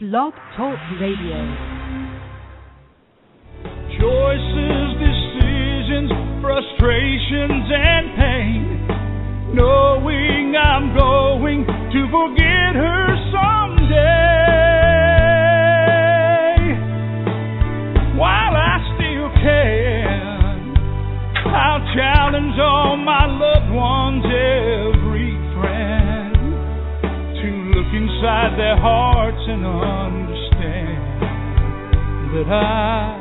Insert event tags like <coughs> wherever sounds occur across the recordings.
Blog Talk Radio. Choices, decisions, frustrations, and pain. Knowing I'm going to forget her someday. Their hearts and understand that I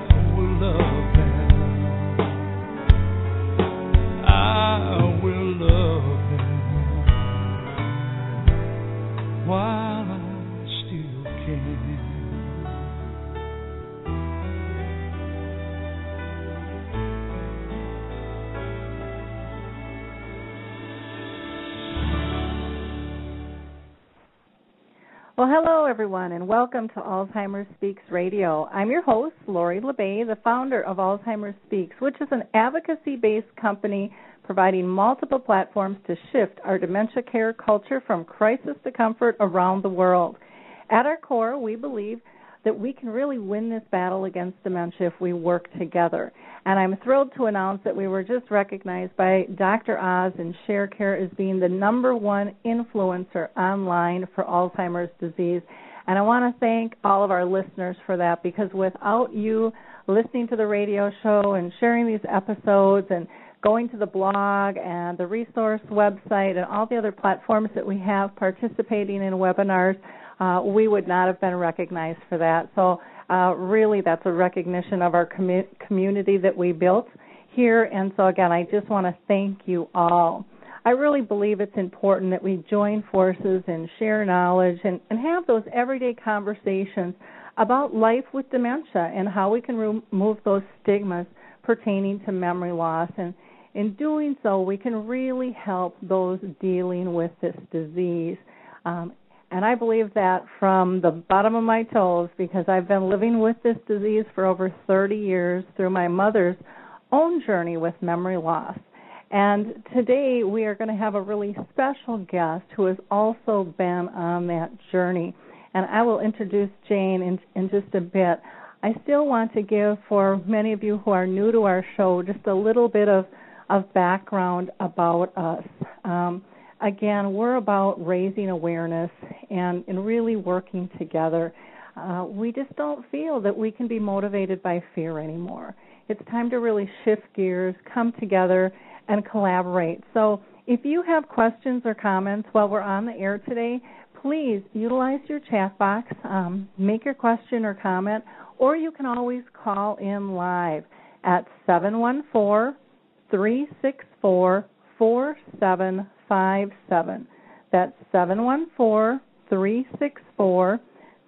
Well, hello everyone, and welcome to Alzheimer's Speaks Radio. I'm your host, Lori La Bey, the founder of Alzheimer's Speaks, which is an advocacy-based company providing multiple platforms to shift our dementia care culture from crisis to comfort around the world. At our core, we believe that we can really win this battle against dementia if we work together. And I'm thrilled to announce that we were just recognized by Dr. Oz and ShareCare as being the number one influencer online for Alzheimer's disease. And I want to thank all of our listeners for that because without you listening to the radio show and sharing these episodes and going to the blog and the resource website and all the other platforms that we have participating in webinars, uh, we would not have been recognized for that. So, uh, really, that's a recognition of our commu- community that we built here. And so, again, I just want to thank you all. I really believe it's important that we join forces and share knowledge and, and have those everyday conversations about life with dementia and how we can remove those stigmas pertaining to memory loss. And in doing so, we can really help those dealing with this disease. Um, and I believe that from the bottom of my toes because I've been living with this disease for over 30 years through my mother's own journey with memory loss. And today we are going to have a really special guest who has also been on that journey. And I will introduce Jane in, in just a bit. I still want to give, for many of you who are new to our show, just a little bit of, of background about us. Um, again, we're about raising awareness and, and really working together. Uh, we just don't feel that we can be motivated by fear anymore. It's time to really shift gears, come together, and collaborate. So, if you have questions or comments while we're on the air today, please utilize your chat box, um, make your question or comment, or you can always call in live at 714 364 4757. That's seven one four three six four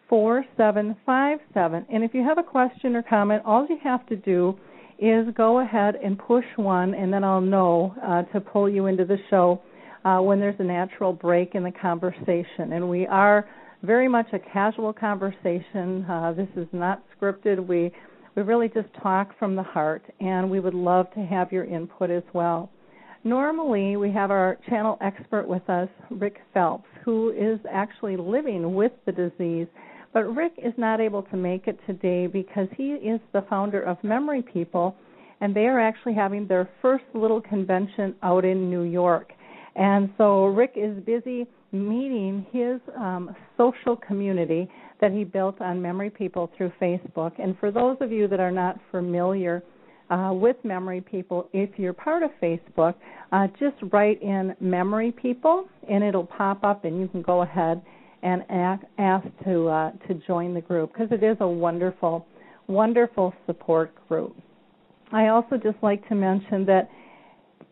four seven five seven. And if you have a question or comment, all you have to do is go ahead and push one, and then I'll know uh, to pull you into the show uh, when there's a natural break in the conversation. And we are very much a casual conversation. Uh, this is not scripted. We we really just talk from the heart, and we would love to have your input as well. Normally, we have our channel expert with us, Rick Phelps, who is actually living with the disease. But Rick is not able to make it today because he is the founder of Memory People, and they are actually having their first little convention out in New York. And so Rick is busy meeting his um, social community that he built on Memory People through Facebook. And for those of you that are not familiar, uh, with Memory People. If you're part of Facebook, uh, just write in Memory People, and it'll pop up, and you can go ahead and ask, to uh, to join the group because it is a wonderful, wonderful support group. I also just like to mention that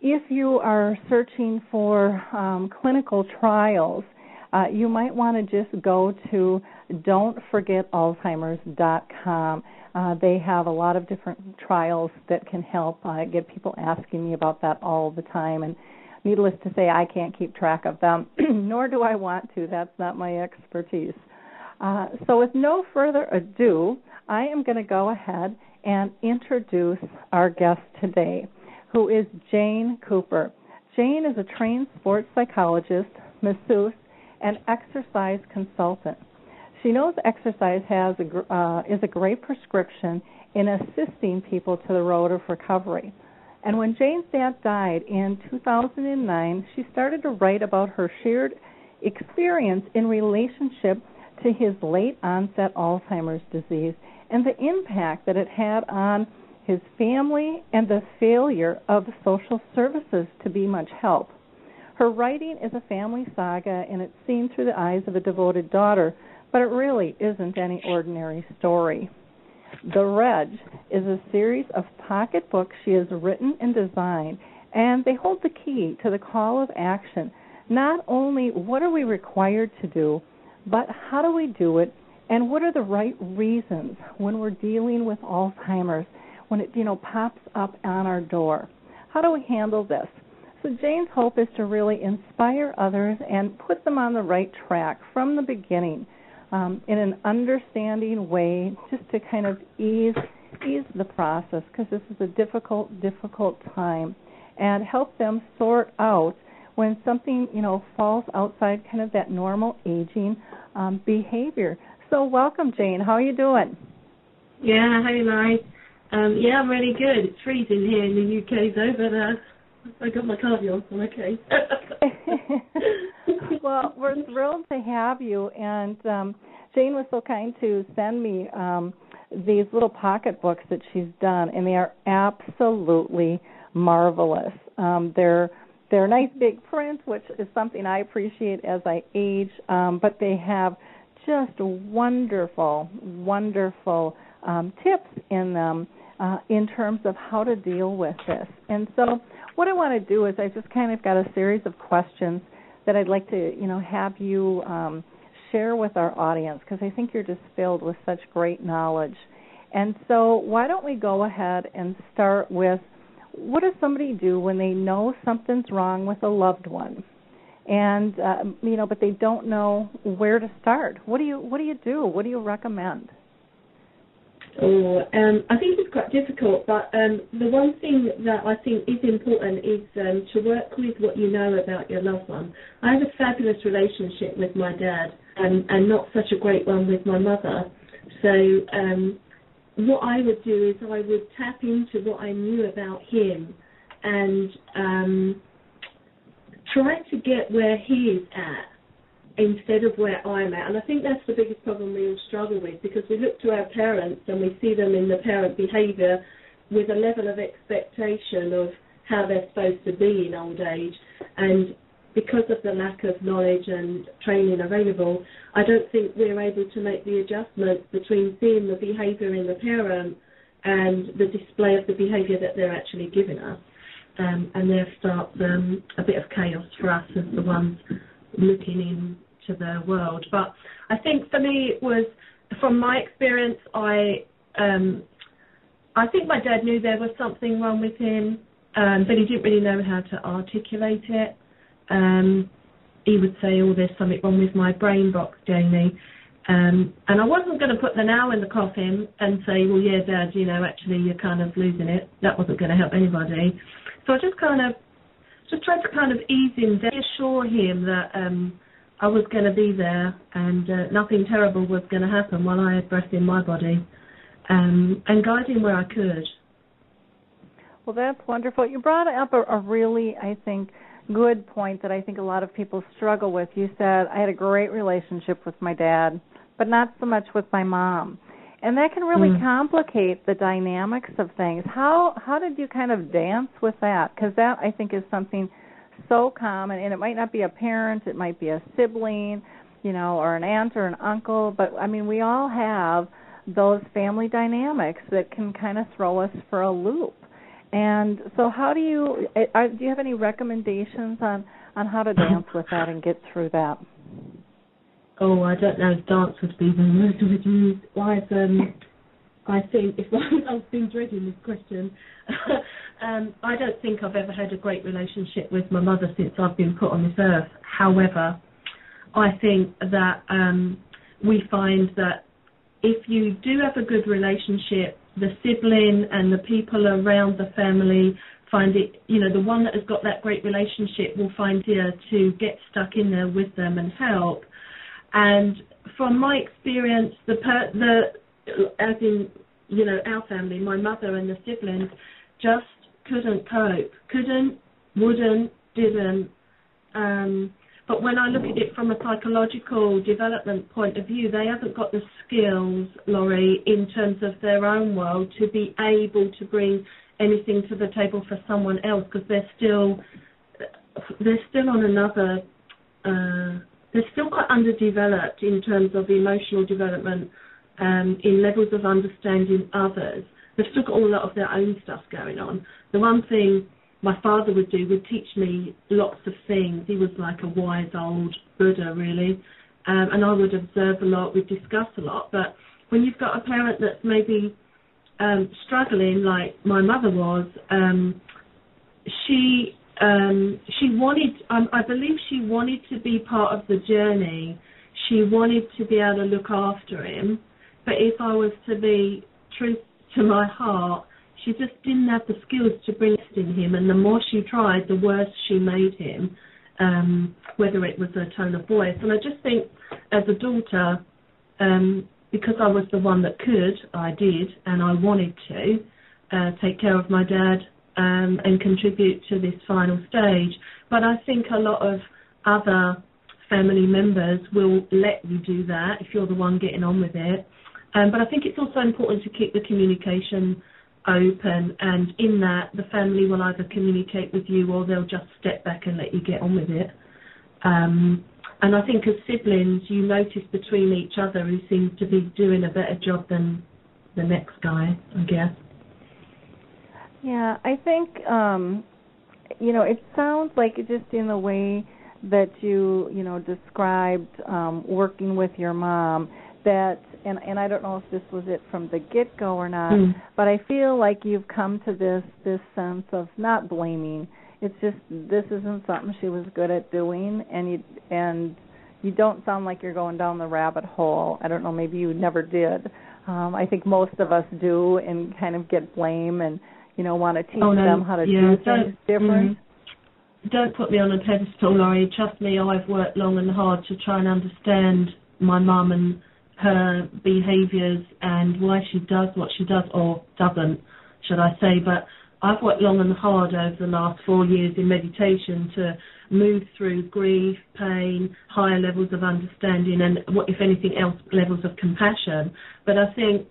if you are searching for um, clinical trials, uh, you might want to just go to don'tforgetalzheimers.com. Uh, they have a lot of different trials that can help. I get people asking me about that all the time, and needless to say, I can't keep track of them, <clears throat> nor do I want to. That's not my expertise. Uh, so, with no further ado, I am going to go ahead and introduce our guest today, who is Jane Cooper. Jane is a trained sports psychologist, masseuse, and exercise consultant. She knows exercise has a, uh, is a great prescription in assisting people to the road of recovery. And when Jane's dad died in 2009, she started to write about her shared experience in relationship to his late onset Alzheimer's disease and the impact that it had on his family and the failure of social services to be much help. Her writing is a family saga and it's seen through the eyes of a devoted daughter, but it really isn't any ordinary story. The Reg is a series of pocketbooks she has written and designed, and they hold the key to the call of action. Not only what are we required to do, but how do we do it, and what are the right reasons when we're dealing with Alzheimer's, when it you know pops up on our door. How do we handle this? So Jane's hope is to really inspire others and put them on the right track from the beginning um, in an understanding way, just to kind of ease ease the process because this is a difficult, difficult time, and help them sort out when something you know falls outside kind of that normal aging um, behavior. So welcome, Jane. How are you doing? Yeah, hey, Lori. Um, yeah, I'm really good. It's freezing here in the UK though, but uh, I got my cardigan on. I'm okay. <laughs> <laughs> <laughs> well, we're thrilled to have you, and um, Jane was so kind to send me um, these little pocket books that she's done, and they are absolutely marvelous. Um, they're they're nice big print, which is something I appreciate as I age, um, but they have just wonderful, wonderful um, tips in them uh, in terms of how to deal with this. And so, what I want to do is I just kind of got a series of questions that I'd like to, you know, have you um, share with our audience because I think you're just filled with such great knowledge. And so, why don't we go ahead and start with what does somebody do when they know something's wrong with a loved one? And uh, you know, but they don't know where to start. What do you What do you do? What do you recommend? Oh, um, I think it's quite difficult, but um, the one thing that I think is important is um, to work with what you know about your loved one. I have a fabulous relationship with my dad, and, and not such a great one with my mother. So um, what I would do is I would tap into what I knew about him and um, try to get where he is at instead of where I'm at. And I think that's the biggest problem we all struggle with because we look to our parents and we see them in the parent behaviour with a level of expectation of how they're supposed to be in old age. And because of the lack of knowledge and training available, I don't think we're able to make the adjustments between seeing the behaviour in the parent and the display of the behaviour that they're actually giving us. Um, and there starts um, a bit of chaos for us as the ones looking into the world. But I think for me it was, from my experience, I um, I think my dad knew there was something wrong with him, um, but he didn't really know how to articulate it. Um, he would say, "Oh, there's something wrong with my brain box, Jamie." Um, and I wasn't going to put the nail in the coffin and say, "Well, yeah, Dad, you know, actually you're kind of losing it." That wasn't going to help anybody. So I just kind of just tried to kind of ease him, reassure him that um, I was going to be there and uh, nothing terrible was going to happen while I had breath in my body, um, and guide him where I could. Well, that's wonderful. You brought up a, a really, I think, good point that I think a lot of people struggle with. You said I had a great relationship with my dad, but not so much with my mom. And that can really mm. complicate the dynamics of things. How how did you kind of dance with that? Because that I think is something so common, and it might not be a parent, it might be a sibling, you know, or an aunt or an uncle. But I mean, we all have those family dynamics that can kind of throw us for a loop. And so, how do you eh, are, do you have any recommendations on on how to dance with that and get through that? Oh, I don't know if dance would be the I would um, I think if <laughs> I've been dreading this question. <laughs> um, I don't think I've ever had a great relationship with my mother since I've been put on this earth. However, I think that um, we find that if you do have a good relationship the sibling and the people around the family find it, you know, the one that has got that great relationship will find here to get stuck in there with them and help. And from my experience, the per, the as in you know our family, my mother and the siblings just couldn't cope, couldn't, wouldn't, didn't. Um, but when I look at it from a psychological development point of view, they haven't got the skills, Lori, in terms of their own world to be able to bring anything to the table for someone else because they're still they're still on another uh, they're still quite underdeveloped in terms of emotional development um, in levels of understanding others. They've still got a lot of their own stuff going on. The one thing my father would do would teach me lots of things. He was like a wise old Buddha, really, um, and I would observe a lot. We'd discuss a lot. But when you've got a parent that's maybe um, struggling, like my mother was, um, she um, she wanted, um, I believe she wanted to be part of the journey. She wanted to be able to look after him. But if I was to be true to my heart, she just didn't have the skills to bring it in him. And the more she tried, the worse she made him, um, whether it was a tone of voice. And I just think, as a daughter, um, because I was the one that could, I did, and I wanted to uh, take care of my dad um, and contribute to this final stage. But I think a lot of other family members will let you do that if you're the one getting on with it. Um, but I think it's also important to keep the communication open, and in that, the family will either communicate with you or they'll just step back and let you get on with it. Um, and I think as siblings, you notice between each other who seems to be doing a better job than the next guy, I guess. Yeah, I think um you know, it sounds like just in the way that you, you know, described um working with your mom that and and I don't know if this was it from the get go or not, mm. but I feel like you've come to this this sense of not blaming. It's just this isn't something she was good at doing and you and you don't sound like you're going down the rabbit hole. I don't know, maybe you never did. Um I think most of us do and kind of get blame and you know, want to teach oh, no. them how to yeah, do things different. Mm, don't put me on a pedestal, Lori. Trust me, I've worked long and hard to try and understand my mum and her behaviours and why she does what she does, or doesn't, should I say. But I've worked long and hard over the last four years in meditation to move through grief, pain, higher levels of understanding, and what, if anything else, levels of compassion. But I think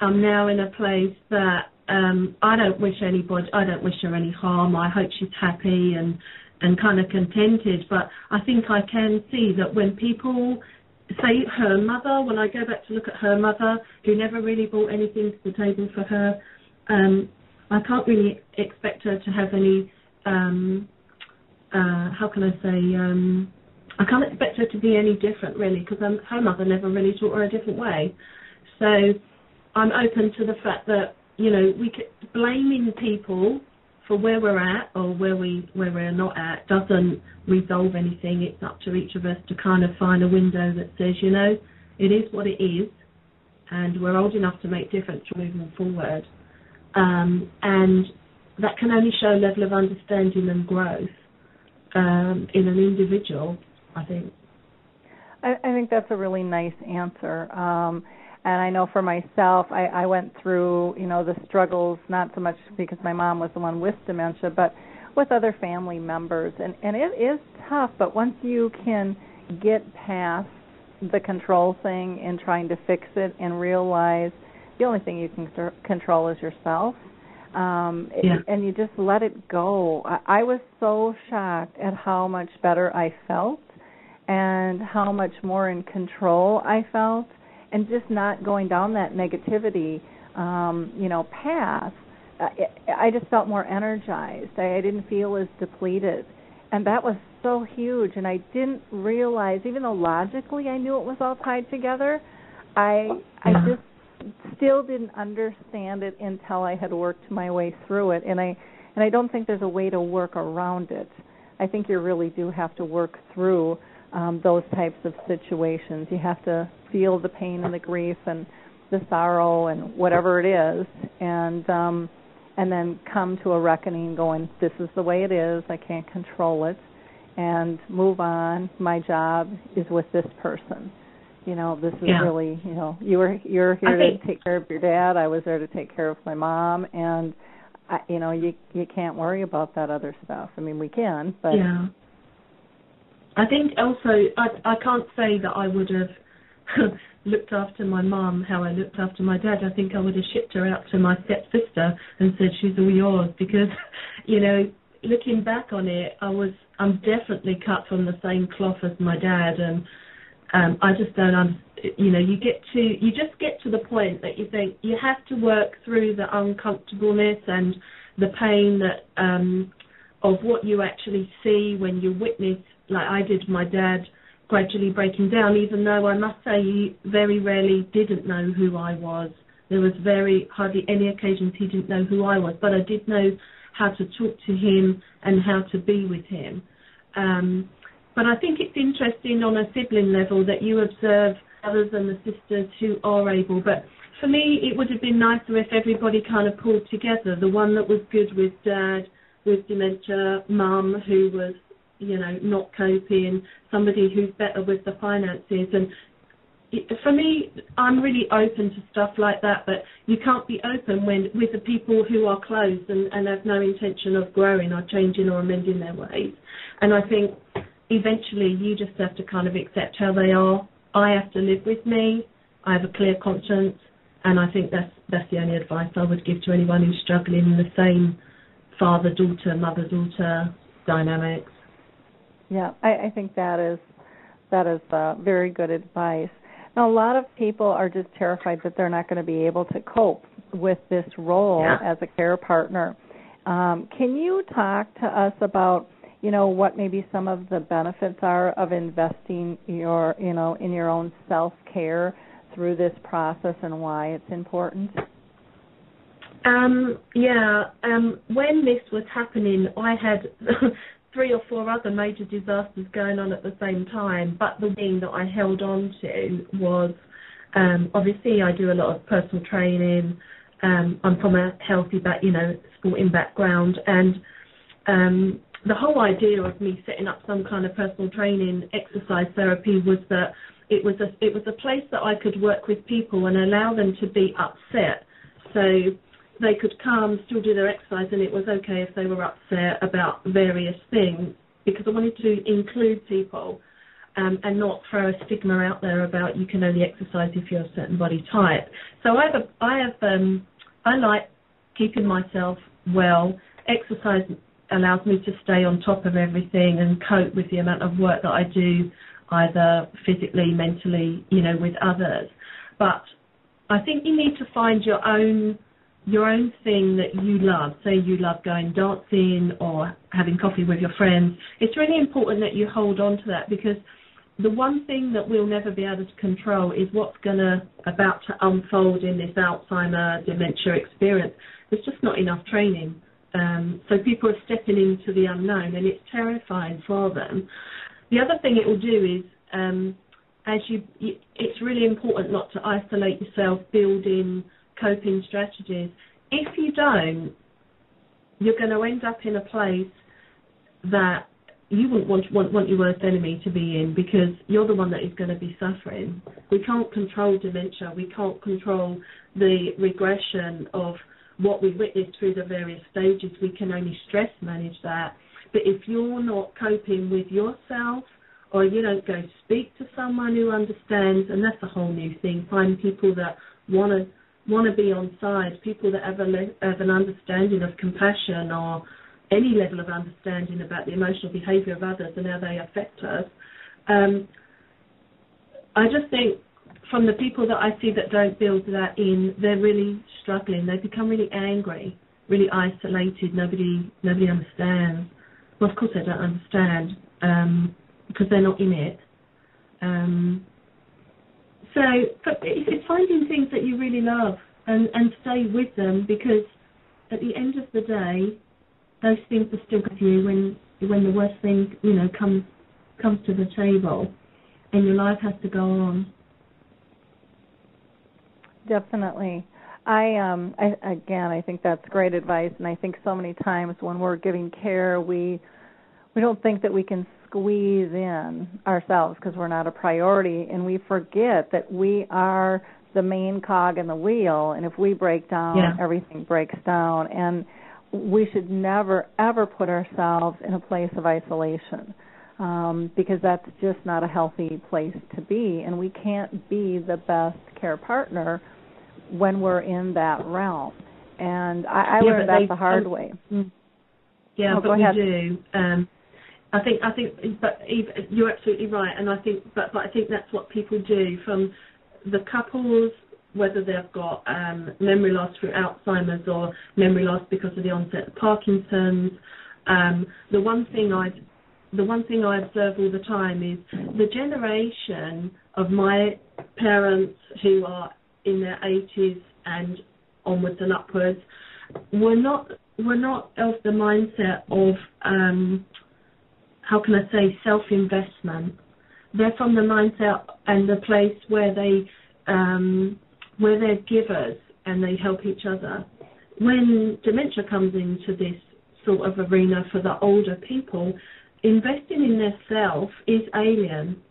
I'm now in a place that um, I don't wish anybody, I don't wish her any harm. I hope she's happy and and kind of contented. But I think I can see that when people say her mother, when I go back to look at her mother, who never really brought anything to the table for her, um, I can't really expect her to have any. Um, uh, how can I say? Um, I can't expect her to be any different really, because um, her mother never really taught her a different way. So I'm open to the fact that you know, we could, blaming people for where we're at or where we where we're not at doesn't resolve anything. It's up to each of us to kind of find a window that says, you know, it is what it is, and we're old enough to make difference moving forward. Um, and that can only show a level of understanding and growth um, in an individual. I think. I, I think that's a really nice answer. Um, and I know for myself, I, I went through, you know, the struggles not so much because my mom was the one with dementia, but with other family members, and and it is tough. But once you can get past the control thing and trying to fix it and realize the only thing you can control is yourself um yeah. and you just let it go I, I was so shocked at how much better i felt and how much more in control i felt and just not going down that negativity um you know path uh, i just felt more energized. I, I didn't feel as depleted. And that was so huge. And i didn't realize even though logically i knew it was all tied together i i just still didn't understand it until i had worked my way through it. And i and i don't think there's a way to work around it. I think you really do have to work through um, those types of situations. You have to feel the pain and the grief and the sorrow and whatever it is, and um, and then come to a reckoning, going, "This is the way it is. I can't control it," and move on. My job is with this person, you know, this is Yeah. really, you know, you were you're here I to take care of your dad. I was there to take care of my mom, and I, you know, you you can't worry about that other stuff. I mean, we can, but yeah. I think also I I can't say that I would have <laughs> looked after my mum how I looked after my dad. I think I would have shipped her out to my stepsister and said she's all yours because, <laughs> you know, looking back on it, I was I'm definitely cut from the same cloth as my dad, and um, I just don't un You know, you get to you just get to the point that you think you have to work through the uncomfortableness and the pain that um, of what you actually see when you witness, like I did, my dad gradually breaking down. Even though I must say he very rarely didn't know who I was. There was very hardly any occasions he didn't know who I was, but I did know how to talk to him and how to be with him. Um, but I think it's interesting on a sibling level that you observe others and the sisters who are able. But for me, it would have been nicer if everybody kind of pulled together. The one that was good with dad, with dementia, mum who was, you know, not coping, somebody who's better with the finances, and for me, I'm really open to stuff like that, but you can't be open when with the people who are closed and, and have no intention of growing or changing or amending their ways. And I think eventually you just have to kind of accept how they are. I have to live with me. I have a clear conscience, and I think that's that's the only advice I would give to anyone who's struggling in the same father-daughter, mother-daughter dynamics. Yeah, I, I think that is that is uh, very good advice. Now, a lot of people are just terrified that they're not going to be able to cope with this role Yeah. as a care partner. Um, can you talk to us about, you know, what maybe some of the benefits are of investing your, you know, in your own self care through this process and why it's important? Um, yeah, um, when this was happening, I had <laughs> three or four other major disasters going on at the same time, but the thing that I held on to was um, obviously I do a lot of personal training. Um, I'm from a healthy back, you know, sporting background, and um, the whole idea of me setting up some kind of personal training exercise therapy was that it was a it was a place that I could work with people and allow them to be upset. So they could come, still do their exercise, and it was okay if they were upset about various things because I wanted to include people um, and not throw a stigma out there about you can only exercise if you're a certain body type. So I have a, I have um, I like keeping myself well. Exercise allows me to stay on top of everything and cope with the amount of work that I do, either physically, mentally, you know, with others. But I think you need to find your own your own thing that you love. Say you love going dancing or having coffee with your friends. It's really important that you hold on to that because the one thing that we'll never be able to control is what's gonna about to unfold in this Alzheimer dementia experience. There's just not enough training. Um, so people are stepping into the unknown and it's terrifying for them. The other thing it will do is um, as you, it's really important not to isolate yourself, building coping strategies. If you don't, you're going to end up in a place that you wouldn't want, want want your worst enemy to be in because you're the one that is going to be suffering. We can't control dementia. We can't control the regression of what we witness through the various stages. We can only stress manage that. But if you're not coping with yourself or you don't go speak to someone who understands, and that's a whole new thing. Find people that want to want to be on side, people that have, a have an understanding of compassion or any level of understanding about the emotional behaviour of others and how they affect us. Um, I just think from the people that I see that don't build that in, they're really struggling. They become really angry, really isolated. Nobody nobody understands. Well, of course they don't understand um, because they're not in it. Um, so but it's finding things that you really love and, and stay with them because at the end of the day, those things are still with you when when the worst thing you know comes comes to the table, and your life has to go on. Definitely. I um I again I think that's great advice and I think so many times when we're giving care we we don't think that we can squeeze in ourselves because we're not a priority and we forget that we are the main cog in the wheel and if we break down Yeah. everything breaks down. And we should never ever put ourselves in a place of isolation um, because that's just not a healthy place to be. And we can't be the best care partner when we're in that realm. And i, I Yeah, learned that they- the hard um, way. Yeah, Oh, but we do. Um, I think I think, but you're absolutely right, and I think, but but I think that's what people do from the couples, whether they've got um, memory loss through Alzheimer's or memory loss because of the onset of Parkinson's. Um, the one thing I the one thing I observe all the time is the generation of my parents who are in their 80s and onwards and upwards were not were not of the mindset of um, how can I say self investment. They're from the mindset and the place where they um, where they're givers and they help each other. When dementia comes into this sort of arena for the older people, investing in their self is alien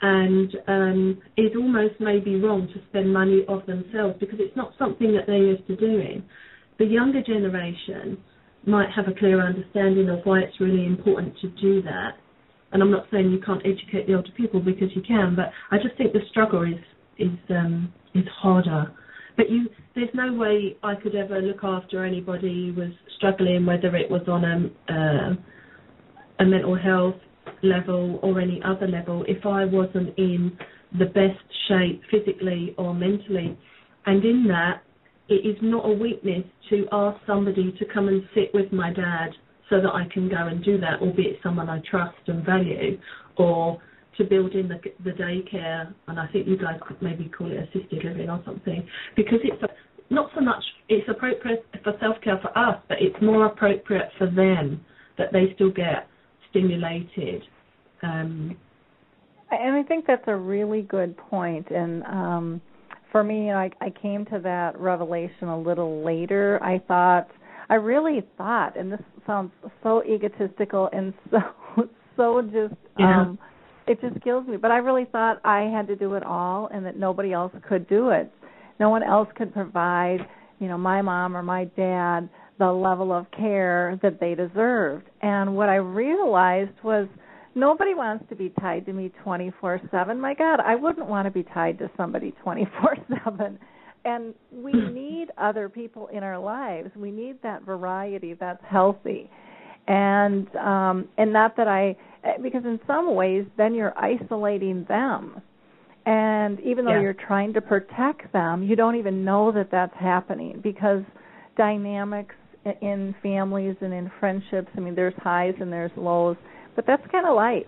and um, is almost maybe wrong to spend money of themselves because it's not something that they're used to doing. The younger generation might have a clearer understanding of why it's really important to do that. And I'm not saying you can't educate the older people because you can, but I just think the struggle is is um, is harder. But you, there's no way I could ever look after anybody who was struggling, whether it was on a uh, a mental health level or any other level, if I wasn't in the best shape physically or mentally. And in that, it is not a weakness to ask somebody to come and sit with my dad so that I can go and do that, albeit someone I trust and value, or to build in the, the daycare, and I think you guys could maybe call it assisted living or something, because it's a, not so much it's appropriate for self care for us, but it's more appropriate for them that they still get stimulated. Um, and I think that's a really good point. And um, for me, I, I came to that revelation a little later. I thought, I really thought, and this sounds so egotistical and <laughs> so so just Yeah. um it just kills me. But I really thought I had to do it all, and that nobody else could do it. No one else could provide, you know, my mom or my dad the level of care that they deserved. And what I realized was nobody wants to be tied to me 24/7. My god, I wouldn't want to be tied to somebody 24/7. And we <laughs> need other people in our lives. We need that variety that's healthy. And um and not that I because in some ways then you're isolating them. And even though Yeah. you're trying to protect them, you don't even know that that's happening because dynamics in families and in friendships, I mean there's highs and there's lows, but that's kind of life.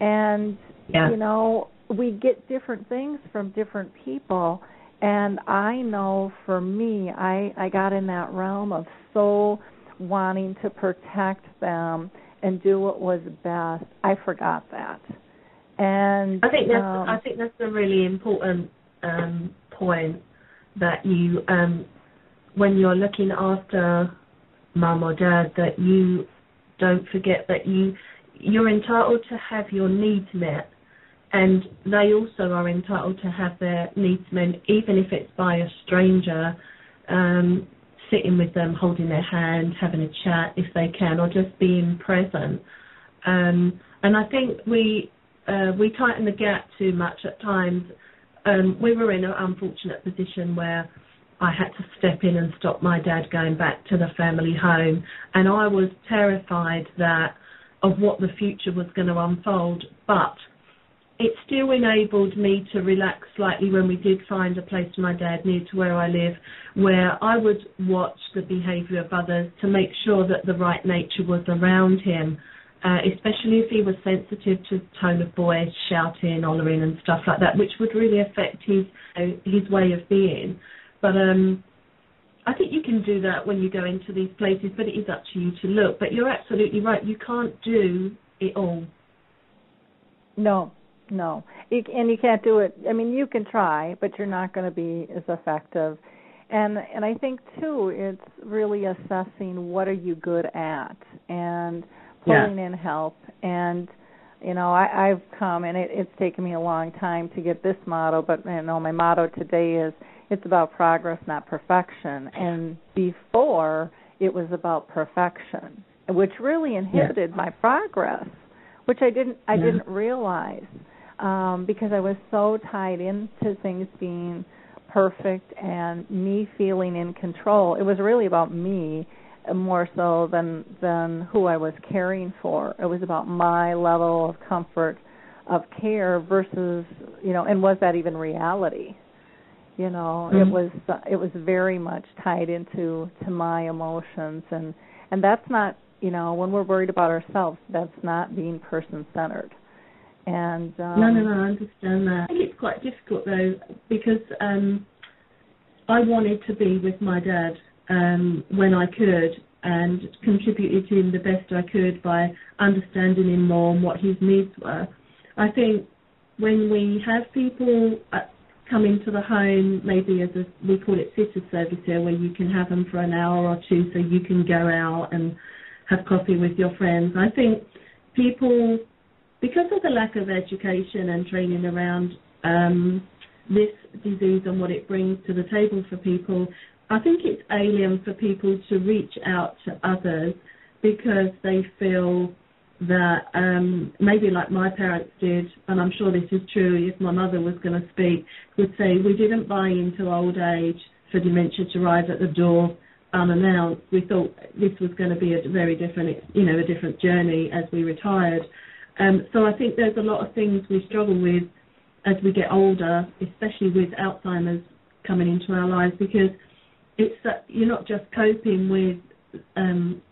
And Yeah. you know, we get different things from different people and I know for me, I I got in that realm of so wanting to protect them and do what was best. I forgot that. And I think that's um, I think that's a really important um, point that you um, when you're looking after mum or dad that you don't forget that you you're entitled to have your needs met and they also are entitled to have their needs met even if it's by a stranger um, sitting with them holding their hand having a chat if they can or just being present um, and I think we uh, we tighten the gap too much at times. Um, we were in an unfortunate position where I had to step in and stop my dad going back to the family home, and I was terrified that of what the future was going to unfold. But it still enabled me to relax slightly when we did find a place my dad near to where I live, where I would watch the behaviour of others to make sure that the right nature was around him uh, especially if he was sensitive to tone of voice, shouting, hollering, and stuff like that, which would really affect his uh, his way of being. But um, I think you can do that when you go into these places, but it is up to you to look. But you're absolutely right; you can't do it all. No, no, you, and you can't do it. I mean, you can try, but you're not going to be as effective. And and I think too, it's really assessing what are you good at and Yeah. pulling in help and you know, I, I've come and it, it's taken me a long time to get this motto, but you know, my motto today is it's about progress, not perfection. And before it was about perfection, which really inhibited yeah. my progress, which I didn't I yeah. didn't realize um, because I was so tied into things being perfect and me feeling in control. It was really about me more so than than who I was caring for. It was about my level of comfort of care versus you know, and was that even reality? You know, mm-hmm. it was it was very much tied into to my emotions and and that's not you know when we're worried about ourselves that's not being person centered and um, no no no I understand that I think it's quite difficult though because um I wanted to be with my dad um, when I could and contributed to him the best I could by understanding him more and what his needs were. I think when we have people uh, come into the home, maybe as a, we call it sitter service here, where you can have them for an hour or two so you can go out and have coffee with your friends. I think people, because of the lack of education and training around um, this disease and what it brings to the table for people, I think it's alien for people to reach out to others because they feel that um, maybe like my parents did, and I'm sure this is true if my mother was going to speak, would say we didn't buy into old age for dementia to arrive at the door unannounced. We thought this was going to be a very different, you know, a different journey as we retired. Um, so I think there's a lot of things we struggle with as we get older, especially with Alzheimer's coming into our lives, because it's that you're not just coping with um,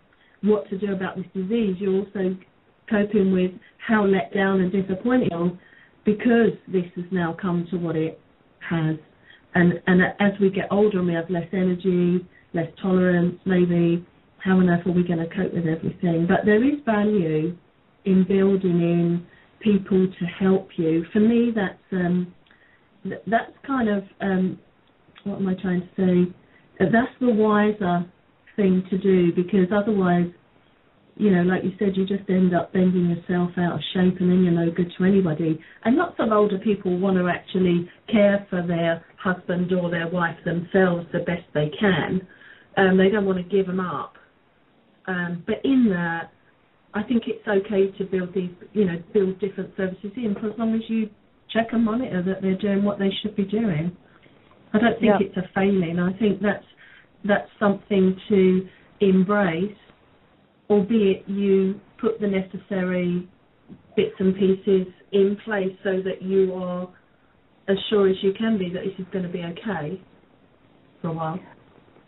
what to do about this disease, you're also coping with how let down and disappointed because this has now come to what it has. And and as we get older and we have less energy, less tolerance, maybe how on earth are we going to cope with everything? But there is value in building in people to help you. For me, that's um, that's kind of um, what am I trying to say? That's the wiser thing to do because otherwise, you know, like you said, you just end up bending yourself out of shape and then you're no good to anybody. And lots of older people want to actually care for their husband or their wife themselves the best they can. Um, they don't want to give them up. Um, but in that, I think it's okay to build these, you know, build different services in for as long as you check and monitor that they're doing what they should be doing. I don't think it's a failing. I think that's that's something to embrace, albeit you put the necessary bits and pieces in place so that you are as sure as you can be that this is going to be okay for a while.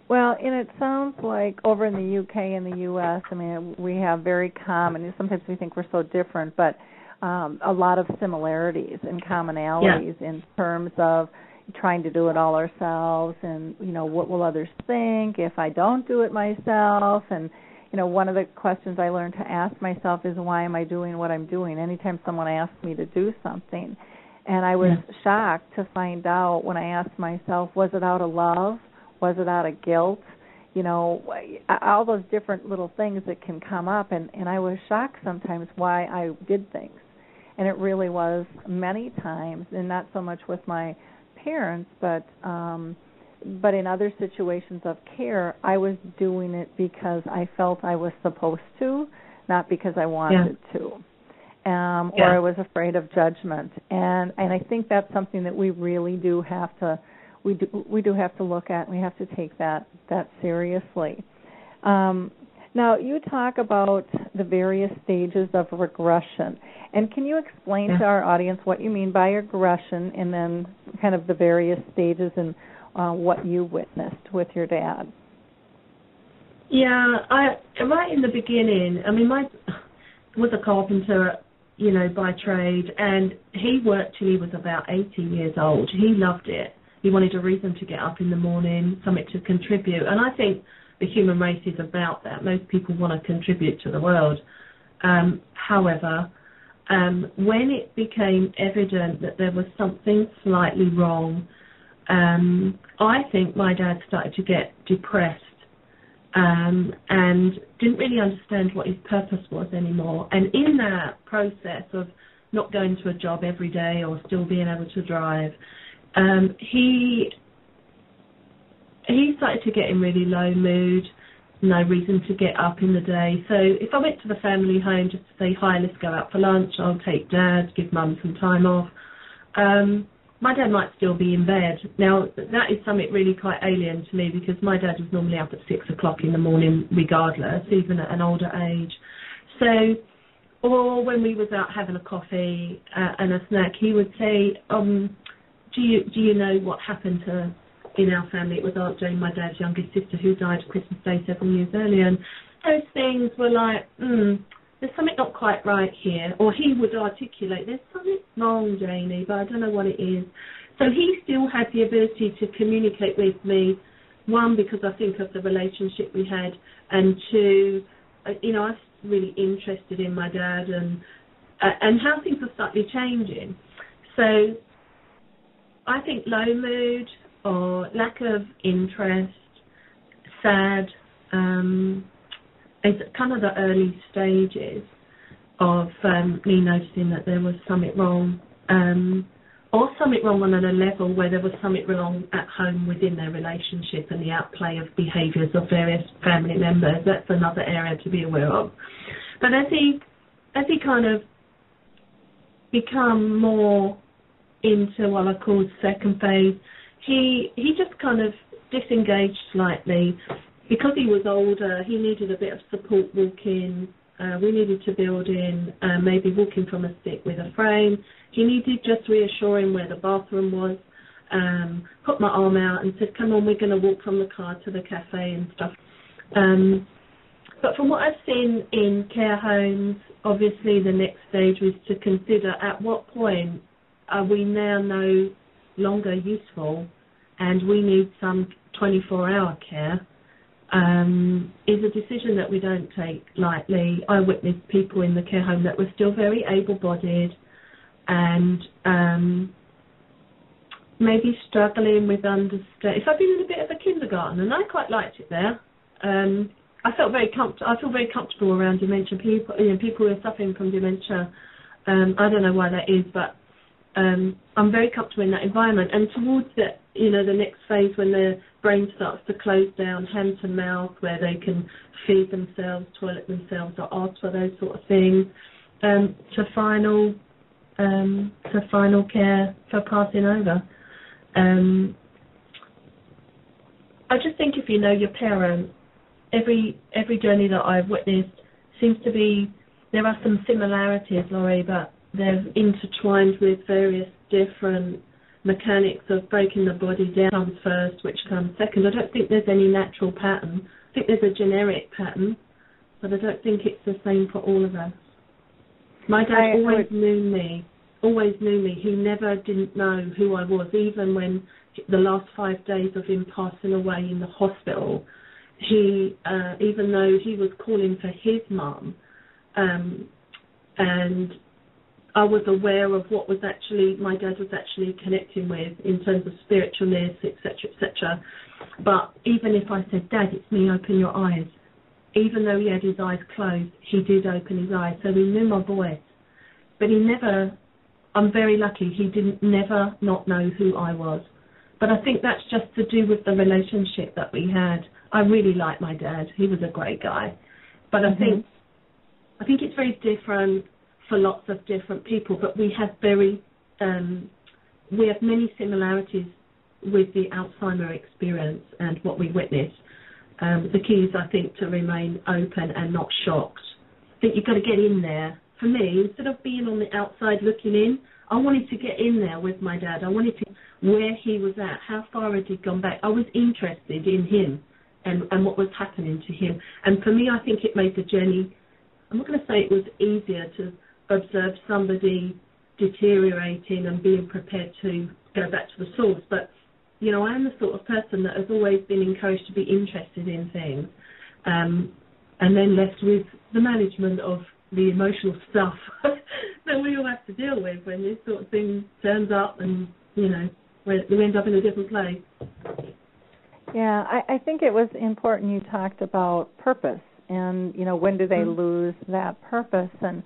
Well, and it sounds like over in the UK and the US, I mean, we have very common. Sometimes we think we're so different, but um, a lot of similarities and commonalities yeah. in terms of trying to do it all ourselves, and you know, what will others think if I don't do it myself, and you know, one of the questions I learned to ask myself is why am I doing what I'm doing? Anytime someone asks me to do something, and I was yeah. shocked to find out when I asked myself, was it out of love? Was it out of guilt? You know, all those different little things that can come up, and and I was shocked sometimes why I did things, and it really was many times, and not so much with my parents, but um but in other situations of care, I was doing it because I felt I was supposed to, not because I wanted yeah. to. Um, yeah. or I was afraid of judgment. And and I think that's something that we really do have to we do we do have to look at. We have to take that that seriously. Um, now, you talk about the various stages of regression, and can you explain yeah. to our audience what you mean by regression, and then kind of the various stages and uh, what you witnessed with your dad? Yeah, I right in the beginning. I mean, my was a carpenter, you know, by trade, and he worked till he was about 80 years old. He loved it he wanted a reason to get up in the morning, something to contribute. And I think the human race is about that. Most people want to contribute to the world. Um, however, um, when it became evident that there was something slightly wrong, um, I think my dad started to get depressed um, and didn't really understand what his purpose was anymore. And in that process of not going to a job every day or still being able to drive, um, he he started to get in really low mood, no reason to get up in the day. So if I went to the family home just to say hi, let's go out for lunch, I'll take dad, give mum some time off. Um, my dad might still be in bed. Now that is something really quite alien to me because my dad was normally up at six o'clock in the morning, regardless, even at an older age. So, or when we was out having a coffee uh, and a snack, he would say, um, "Do you do you know what happened to in our family? It was Aunt Jane, my dad's youngest sister, who died Christmas Day several years earlier." And those things were like, hmm there's something not quite right here, or he would articulate, there's something wrong, Janie, but I don't know what it is. So he still had the ability to communicate with me, one, because I think of the relationship we had, and two, uh, you know, I was really interested in my dad and uh, and how things are slightly changing. So I think low mood or lack of interest, sad, um, is kind of the early stages of um, me noticing that there was something wrong, um, or something wrong on a level where there was something wrong at home within their relationship and the outplay of behaviours of various family members. That's another area to be aware of. But as he as he kind of become more into what I call second phase, he he just kind of disengaged slightly because he was older, he needed a bit of support walking. Uh, we needed to build in uh, maybe walking from a stick with a frame. He needed just reassuring where the bathroom was. Um, put my arm out and said, "Come on, we're going to walk from the car to the cafe and stuff." Um, but from what I've seen in care homes, obviously the next stage was to consider at what point are we now no longer useful and we need some 24-hour care um, is a decision that we don't take lightly. I witnessed people in the care home that were still very able-bodied and um, maybe struggling with understanding. If I've been in a bit of a kindergarten, and I quite liked it there. Um, I felt very comfortable. I feel very comfortable around dementia people. You know, people who are suffering from dementia. Um, I don't know why that is, but um, I'm very comfortable in that environment. And towards the, you know, the next phase when their brain starts to close down, hand to mouth, where they can feed themselves, toilet themselves, or ask for those sort of things, um, to final, um, to final care for passing over. Um, I just think if you know your parent, every every journey that I've witnessed seems to be there are some similarities, Lori, but they're intertwined with various different mechanics of breaking the body down comes first, which comes second. I don't think there's any natural pattern. I think there's a generic pattern, but I don't think it's the same for all of us. My dad I always would- knew me, always knew me. He never didn't know who I was, even when the last five days of him passing away in the hospital. He, uh, even though he was calling for his mum, um, and I was aware of what was actually my dad was actually connecting with in terms of spiritualness, etc., etc. But even if I said, "Dad, it's me. Open your eyes," even though he had his eyes closed, he did open his eyes, so he knew my voice. But he never. I'm very lucky. He didn't never not know who I was. But I think that's just to do with the relationship that we had. I really like my dad. He was a great guy. But I Mhm. think I think it's very different for lots of different people, but we have very um, we have many similarities with the Alzheimer experience and what we witness. Um, the key is, I think, to remain open and not shocked. I think you've got to get in there. For me, instead of being on the outside looking in, I wanted to get in there with my dad. I wanted to where he was at, how far had he gone back. I was interested in him and, and what was happening to him. And for me, I think it made the journey. I'm not going to say it was easier to observe somebody deteriorating and being prepared to go back to the source, but you know, I am the sort of person that has always been encouraged to be interested in things, um, and then left with the management of the emotional stuff <laughs> that we all have to deal with when this sort of thing turns up, and you know, we we end up in a different place. Yeah, I, I think it was important you talked about purpose and you know when do they mm-hmm. lose that purpose and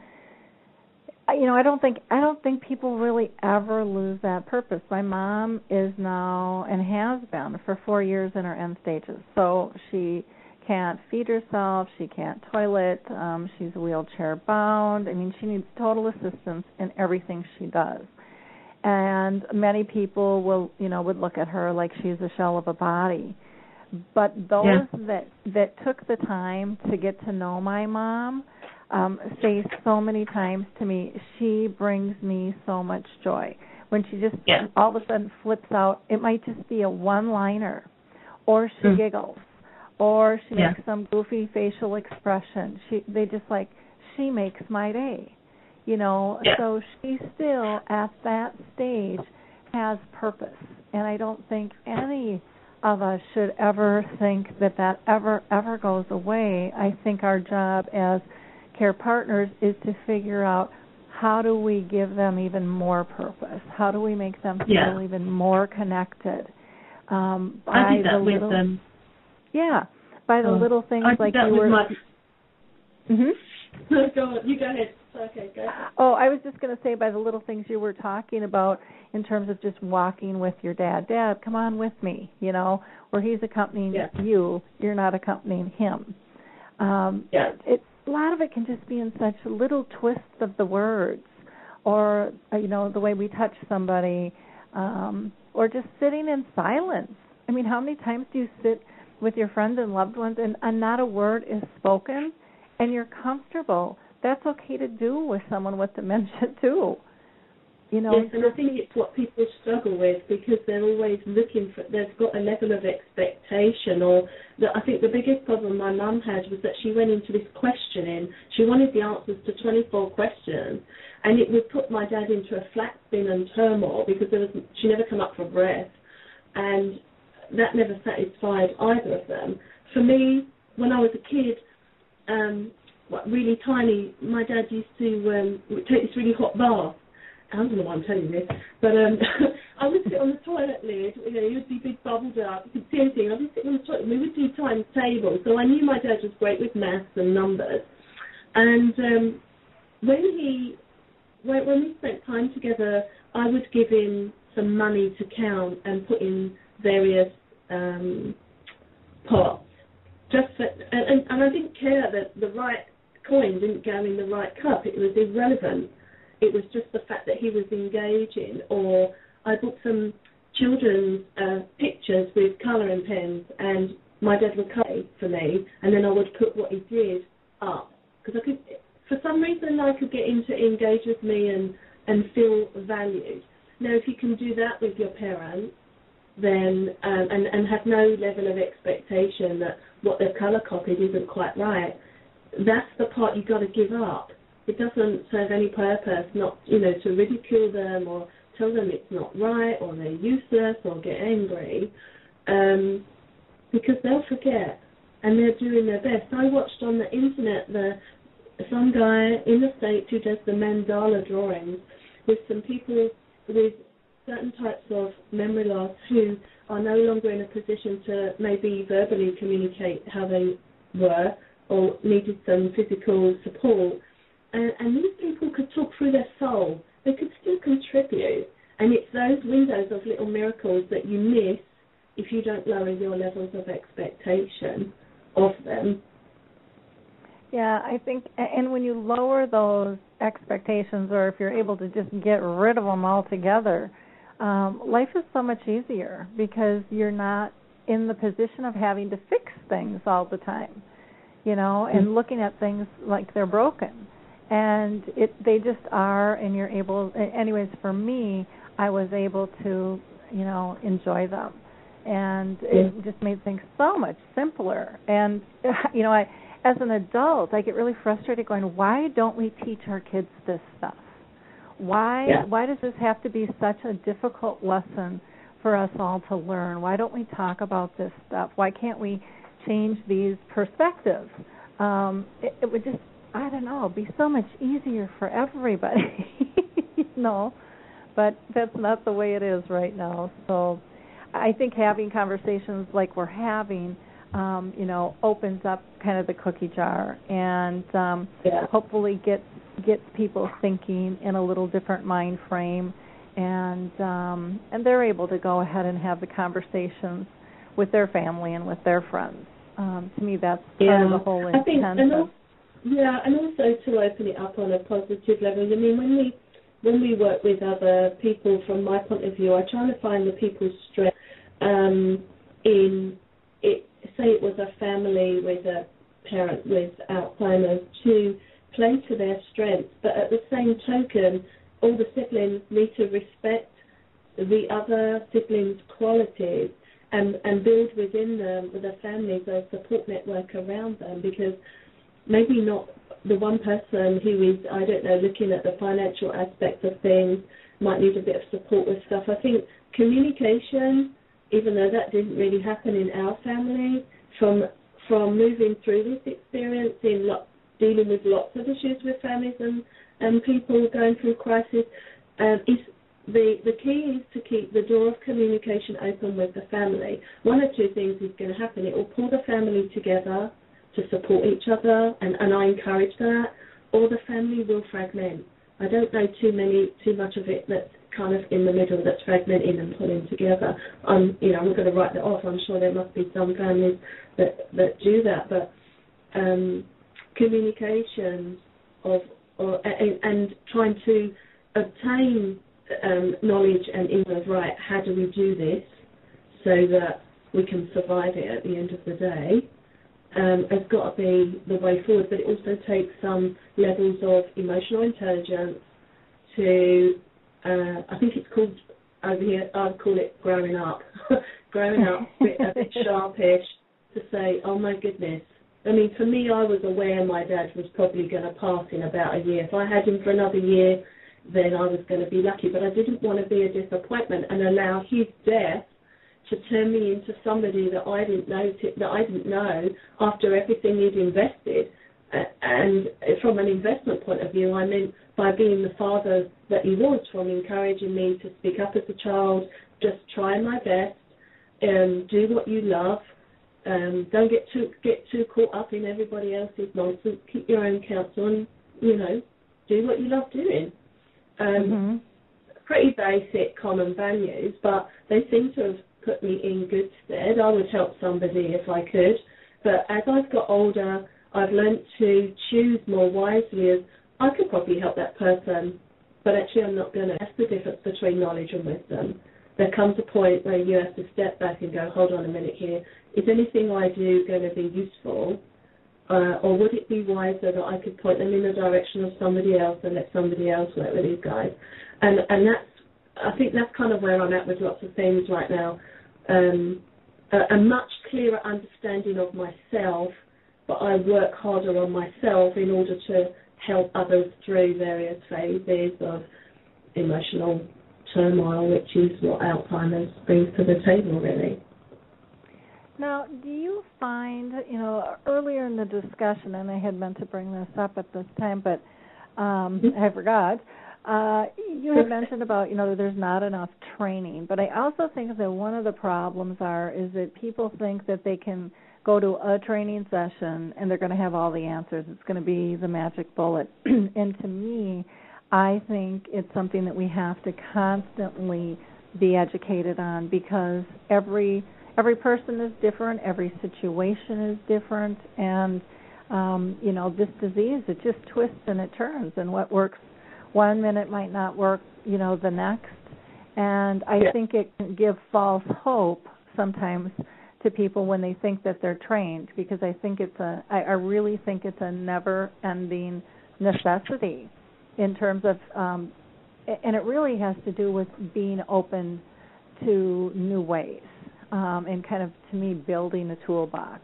you know i don't think i don't think people really ever lose that purpose. My mom is now and has been for four years in her end stages. So she can't feed herself she can't toilet um she's wheelchair bound. I mean she needs total assistance in everything she does. And many people will you know would look at her like she's a shell of a body. But those yeah. that that took the time to get to know my mom um say so many times to me she brings me so much joy when she just yeah. all of a sudden flips out it might just be a one liner or she mm. giggles or she yeah. makes some goofy facial expression she they just like she makes my day you know yeah. so she still at that stage has purpose and i don't think any of us should ever think that that ever ever goes away. I think our job as care partners is to figure out how do we give them even more purpose? How do we make them feel yeah. even more connected? Um, by I did that the with little, them. Yeah, by the oh. little things I like that you were. My... Mhm. go. You go ahead. Okay, go. Oh, I was just going to say by the little things you were talking about in terms of just walking with your dad. Dad, come on with me, you know, where he's accompanying yeah. you, you're not accompanying him. Um yeah. it a lot of it can just be in such little twists of the words or uh, you know, the way we touch somebody um or just sitting in silence. I mean, how many times do you sit with your friends and loved ones and, and not a word is spoken and you're comfortable? That's okay to do with someone with dementia <laughs> too. You know, yes, and I think it's what people struggle with because they're always looking for. They've got a level of expectation, or the, I think the biggest problem my mum had was that she went into this questioning. She wanted the answers to 24 questions, and it would put my dad into a flat spin and turmoil because there was she never come up for breath, and that never satisfied either of them. For me, when I was a kid, um, really tiny, my dad used to um, take this really hot bath I don't know why I'm telling you this, but um, <laughs> I would sit on the toilet lid. You know, would be big bubbled up. You could see anything. I would sit on the toilet. We would do times tables, so I knew my dad was great with maths and numbers. And um, when he, when, when we spent time together, I would give him some money to count and put in various um, pots. Just for, and, and, and I didn't care that the right coin didn't go in the right cup. It was irrelevant it was just the fact that he was engaging. Or I bought some children's uh, pictures with colouring pens, and my dad would color for me, and then I would put what he did up because I could. For some reason, I could get him to engage with me and and feel valued. Now, if you can do that with your parents, then um, and and have no level of expectation that what they've colour copied isn't quite right, that's the part you've got to give up it doesn't serve any purpose not you know to ridicule them or tell them it's not right or they're useless or get angry um, because they'll forget and they're doing their best. I watched on the internet the some guy in the states who does the mandala drawings with some people with certain types of memory loss who are no longer in a position to maybe verbally communicate how they were or needed some physical support and, and these people could talk through their soul. They could still contribute. And it's those windows of little miracles that you miss if you don't lower your levels of expectation of them. Yeah, I think, and when you lower those expectations, or if you're able to just get rid of them altogether, um, life is so much easier because you're not in the position of having to fix things all the time, you know, and mm-hmm. looking at things like they're broken and it they just are and you're able anyways for me i was able to you know enjoy them. And it just made things so much simpler. And <laughs> you know i as an adult i get really frustrated going why don't we teach our kids this stuff? Why yeah. why does this have to be such a difficult lesson for us all to learn? Why don't we talk about this stuff? Why can't we change these perspectives? Um it, it would just I don't know, be so much easier for everybody, <laughs> you know. But that's not the way it is right now. So I think having conversations like we're having, um, you know, opens up kind of the cookie jar and um, Yeah. hopefully gets gets people thinking in a little different mind frame, and um, and they're able to go ahead and have the conversations with their family and with their friends. Um, to me, that's part of the whole I think, intent and of al- yeah, and also to open it up on a positive level. I mean, when we when we work with other people, from my point of view, I try to find the people's strength um, in it. Say it was a family with a parent with Alzheimer's to play to their strengths, but at the same token, all the siblings need to respect the other siblings' qualities and, and build within them, with the families, a support network around them because maybe not the one person who is, I don't know, looking at the financial aspect of things might need a bit of support with stuff. I think communication, even though that didn't really happen in our family, from from moving through this experience in lo- dealing with lots of issues with families and, and people going through crisis, um, is the the key is to keep the door of communication open with the family. One or two things is going to happen. It will pull the family together to support each other, and, and I encourage that. Or the family will fragment. I don't know too many too much of it that's kind of in the middle that's fragmenting and pulling together. I'm you know I'm not going to write that off. I'm sure there must be some families that that do that, but um, communication of or and, and trying to obtain um, knowledge and input, right, how do we do this so that we can survive it at the end of the day, um, has got to be the way forward. But it also takes some levels of emotional intelligence to, uh, I think it's called, over here, I'd call it growing up. <laughs> growing up, a bit, a bit <laughs> sharpish to say, oh my goodness. I mean, for me, I was aware my dad was probably going to pass in about a year. If I had him for another year, then I was going to be lucky. But I didn't want to be a disappointment and allow his death to turn me into somebody that I didn't know to, that I didn't know after everything he'd invested. And from an investment point of view, I meant by being the father that he was, from encouraging me to speak up as a child, just try my best, um, do what you love, um, don't get too get too caught up in everybody else's nonsense. Keep your own counsel, and you know, do what you love doing um, Mhm. pretty basic common values, but they seem to have put me in good stead. I would help somebody if I could, but as I've got older, I've learnt to choose more wisely. As I could probably help that person, but actually I'm not going to. That's the difference between knowledge and wisdom. There comes a point where you have to step back and go, hold on a minute here. Is anything I do going to be useful? Uh, or would it be wiser that I could point them in the direction of somebody else and let somebody else work with these guys? And and that's I think that's kind of where I'm at with lots of things right now. Um, a, a much clearer understanding of myself, but I work harder on myself in order to help others through various phases of emotional turmoil, which is what Alzheimer's brings to the table, really. Now, do you find, you know, earlier in the discussion, and I had meant to bring this up at this time, but um, Mhm. I forgot. Uh, you had mentioned about, you know, there's not enough training, but I also think that one of the problems are is that people think that they can go to a training session and they're going to have all the answers. It's going to be the magic bullet. <clears throat> and to me, I think it's something that we have to constantly be educated on because every every person is different, every situation is different, and um, you know this disease it just twists and it turns, and what works one minute might not work, you know, the next. And I Yeah. think it can give false hope sometimes to people when they think that they're trained because I think it's a I, I really think it's a never ending necessity in terms of um and it really has to do with being open to new ways um and kind of to me building a toolbox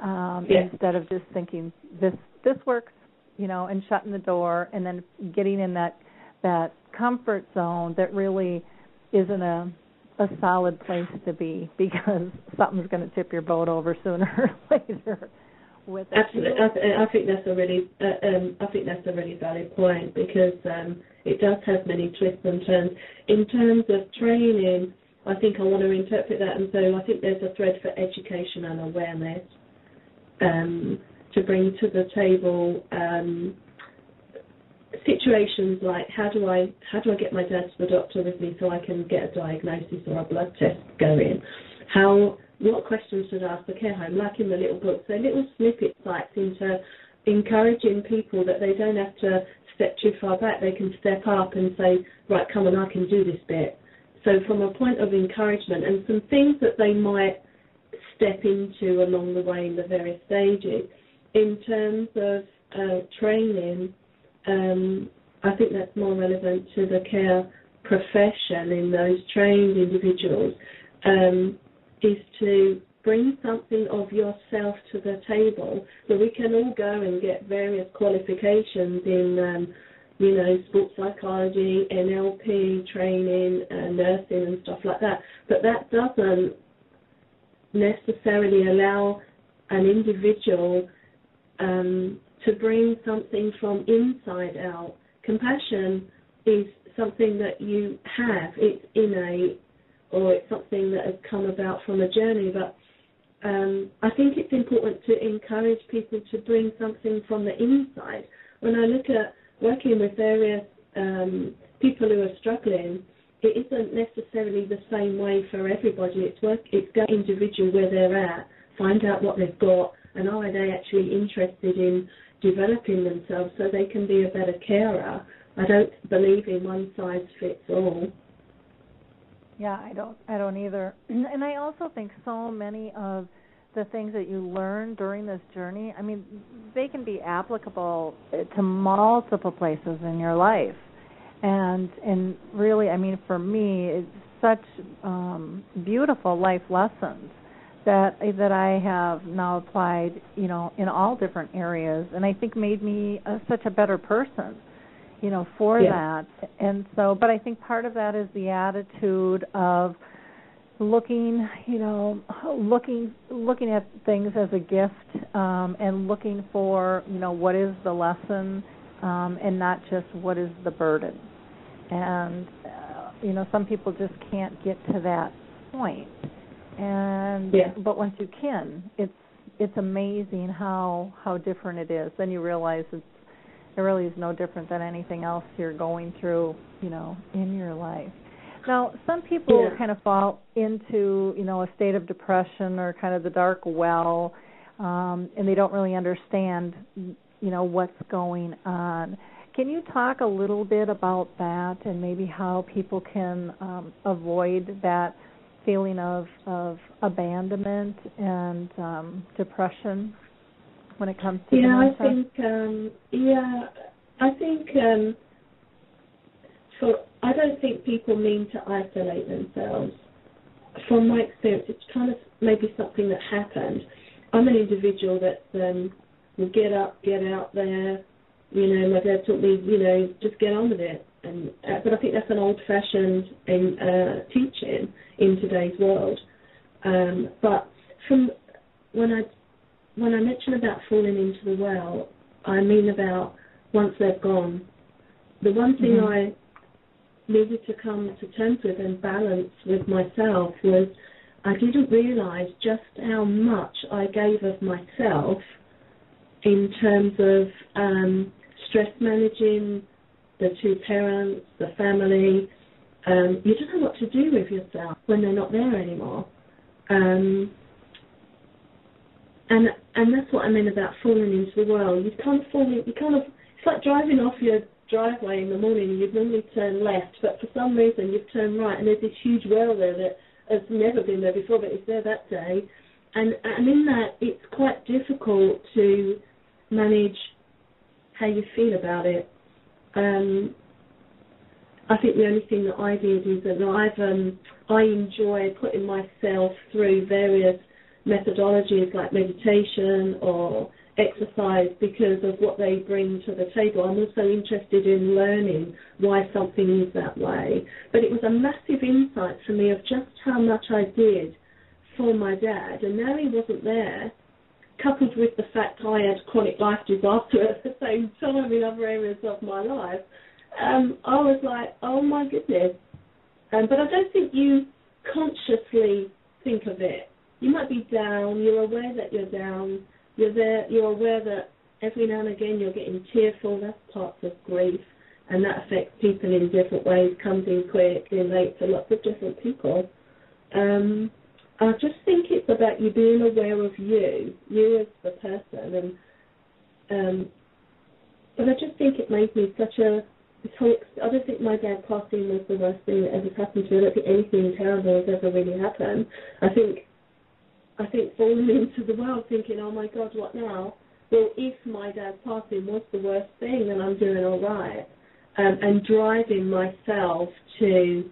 um Yeah. instead of just thinking this this works you know and shutting the door and then getting in that that comfort zone that really isn't a a solid place to be because <laughs> something's going to tip your boat over sooner <laughs> or later with. Absolutely, I, I think that's a really, uh, um, I think that's a really valid point because um, it does have many twists and turns. In terms of training, I think I want to interpret that, and so I think there's a thread for education and awareness um, to bring to the table. Um, situations like how do I how do I get my dad to the doctor with me so I can get a diagnosis or a blood test going? How what questions should I ask the care home? Like in the little book, so little snippets like into encouraging people that they don't have to step too far back. They can step up and say, right, come on, I can do this bit. So from a point of encouragement and some things that they might step into along the way in the various stages. In terms of uh, training, um, I think that's more relevant to the care profession in those trained individuals, um, is to bring something of yourself to the table. So we can all go and get various qualifications in, um, you know, sports psychology, NLP training, uh, nursing, and stuff like that. But that doesn't necessarily allow an individual um, to bring something from inside out. Compassion is something that you have, it's innate, or it's something that has come about from a journey, but um, I think it's important to encourage people to bring something from the inside. When I look at working with various um, people who are struggling, it isn't necessarily the same way for everybody. It's work, it's go individual where they're at, find out what they've got, and are they actually interested in developing themselves so they can be a better carer. I don't believe in one size fits all. Yeah, I don't I don't either. <clears throat> And I also think so many of the things that you learn during this journey, I mean, they can be applicable to multiple places in your life. And and really, I mean, for me, it's such um beautiful life lessons that that I have now applied, you know, in all different areas, and I think made me a, such a better person, you know, for yeah. that. And so, but I think part of that is the attitude of looking, you know, looking looking at things as a gift, um, and looking for, you know, what is the lesson, um, and not just what is the burden. And uh, you know, some people just can't get to that point and yeah. but once you can it's it's amazing how how different it is then you realize it's it really is no different than anything else you're going through you know in your life now some people yeah. kind of fall into you know a state of depression or kind of the dark well um and they don't really understand you know what's going on can you talk a little bit about that and maybe how people can um, avoid that feeling of of abandonment and um, depression when it comes to yeah? I think um, yeah I think um, for I don't think people mean to isolate themselves. From my experience, it's kind of maybe something that happened. I'm an individual that um, will get up, get out there. You know, my dad taught me, you know, just get on with it. And uh, but I think that's an old-fashioned in, uh, teaching in today's world. Um, but from when I when I mention about falling into the well, I mean about once they've gone. The one thing Mhm. I needed to come to terms with and balance with myself was I didn't realise just how much I gave of myself in terms of um, stress managing, the two parents, the family. Um, you don't know what to do with yourself when they're not there anymore. Um, and and that's what I mean about falling into the world. You kind of fall in, you kind of it's like driving off your driveway in the morning you'd normally turn left, but for some reason you've turned right and there's this huge well there that has never been there before, but it's there that day. And and in that it's quite difficult to manage how you feel about it. Um, I think the only thing that I did is that I've um, I enjoy putting myself through various methodologies like meditation or exercise because of what they bring to the table. I'm also interested in learning why something is that way. But it was a massive insight for me of just how much I did for my dad, and now he wasn't there. Coupled with the fact I had chronic life disaster at the same time in other areas of my life, um, I was like, oh my goodness. Um, but I don't think you consciously think of it. You might be down. You're aware that you're down. You're there. You're aware that every now and again you're getting tearful. That's parts of grief, and that affects people in different ways. Comes in quick, in late to lots of different people. Um, I just think it's about you being aware of you, you as the person, and um, but I just think it made me such a. I don't think my dad passing was the worst thing that ever happened to me. I don't think anything terrible has ever really happened. I think I think falling into the world thinking, oh my God, what now? Well, if my dad passing was the worst thing, then I'm doing all right. Um, and driving myself to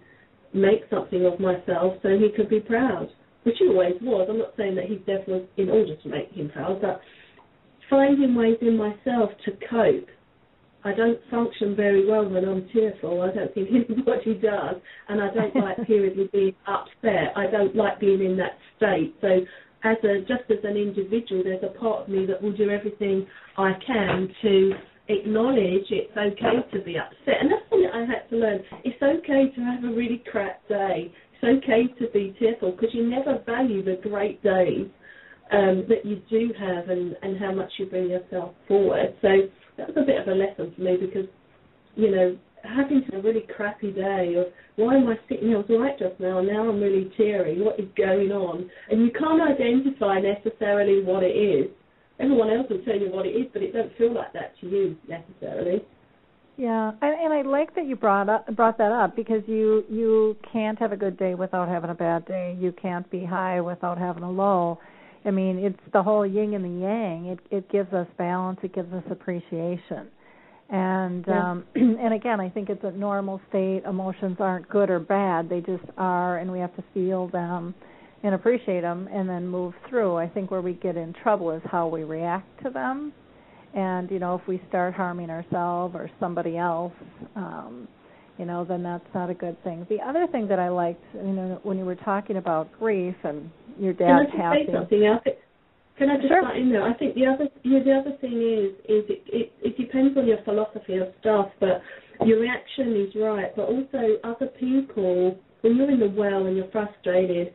make something of myself so he could be proud, which he always was. I'm not saying that his death was in order to make him proud, but finding ways in myself to cope. I don't function very well when I'm tearful. I don't think <laughs> anybody does, and I don't like <laughs> periodically being upset. I don't like being in that state. So, as a just as an individual, there's a part of me that will do everything I can to acknowledge it's okay to be upset, and that's something I had to learn. It's okay to have a really crap day. It's okay to be tearful because you never value the great days um, that you do have and, and how much you bring yourself forward. So that was a bit of a lesson for me because, you know, having a really crappy day or why am I sitting here? I was right just now, and now I'm really teary. What is going on? And you can't identify necessarily what it is. Everyone else will tell you what it is, but it don't feel like that to you necessarily. Yeah, and, and I like that you brought up brought that up because you you can't have a good day without having a bad day. You can't be high without having a low. I mean, it's the whole yin and the yang. It it gives us balance. It gives us appreciation. And yeah. um <clears throat> and again, I think it's a normal state. Emotions aren't good or bad. They just are and we have to feel them and appreciate them and then move through. I think where we get in trouble is how we react to them. And you know, if we start harming ourselves or somebody else, um you know, then that's not a good thing. The other thing that I liked, you know, when you were talking about grief and your dad Can I just passing. say something else? Can I just Sure. in there? I think the other yeah, the other thing is is it, it it depends on your philosophy of stuff, but your reaction is right. But also other people, when you're in the well and you're frustrated,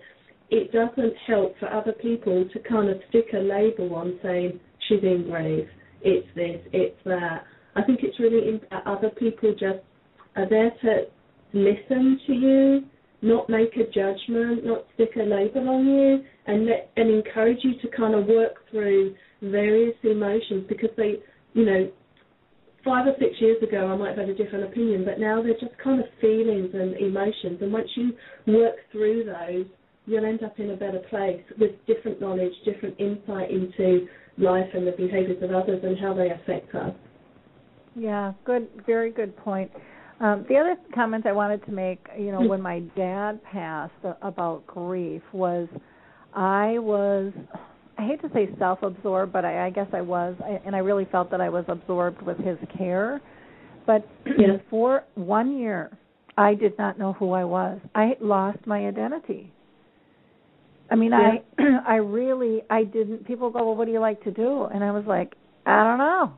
it doesn't help for other people to kind of stick a label on saying she's in grave, it's this, it's that. I think it's really imp- uh, other people just are there to listen to you, not make a judgment, not stick a label on you, and let and encourage you to kind of work through various emotions because they, you know, five or six years ago I might have had a different opinion, but now they're just kind of feelings and emotions, and once you work through those, you'll end up in a better place with different knowledge, different insight into life and the behaviors of others and how they affect us. Yeah, good, very good point. Um, the other comment I wanted to make, you know, when my dad passed uh, about grief was, I was, I hate to say self-absorbed, but I, I guess I was, I, and I really felt that I was absorbed with his care. But <clears throat> Yeah. for one year, I did not know who I was. I lost my identity. I mean, I, <clears throat> I really, I didn't. People go, well, what do you like to do? And I was like, I don't know.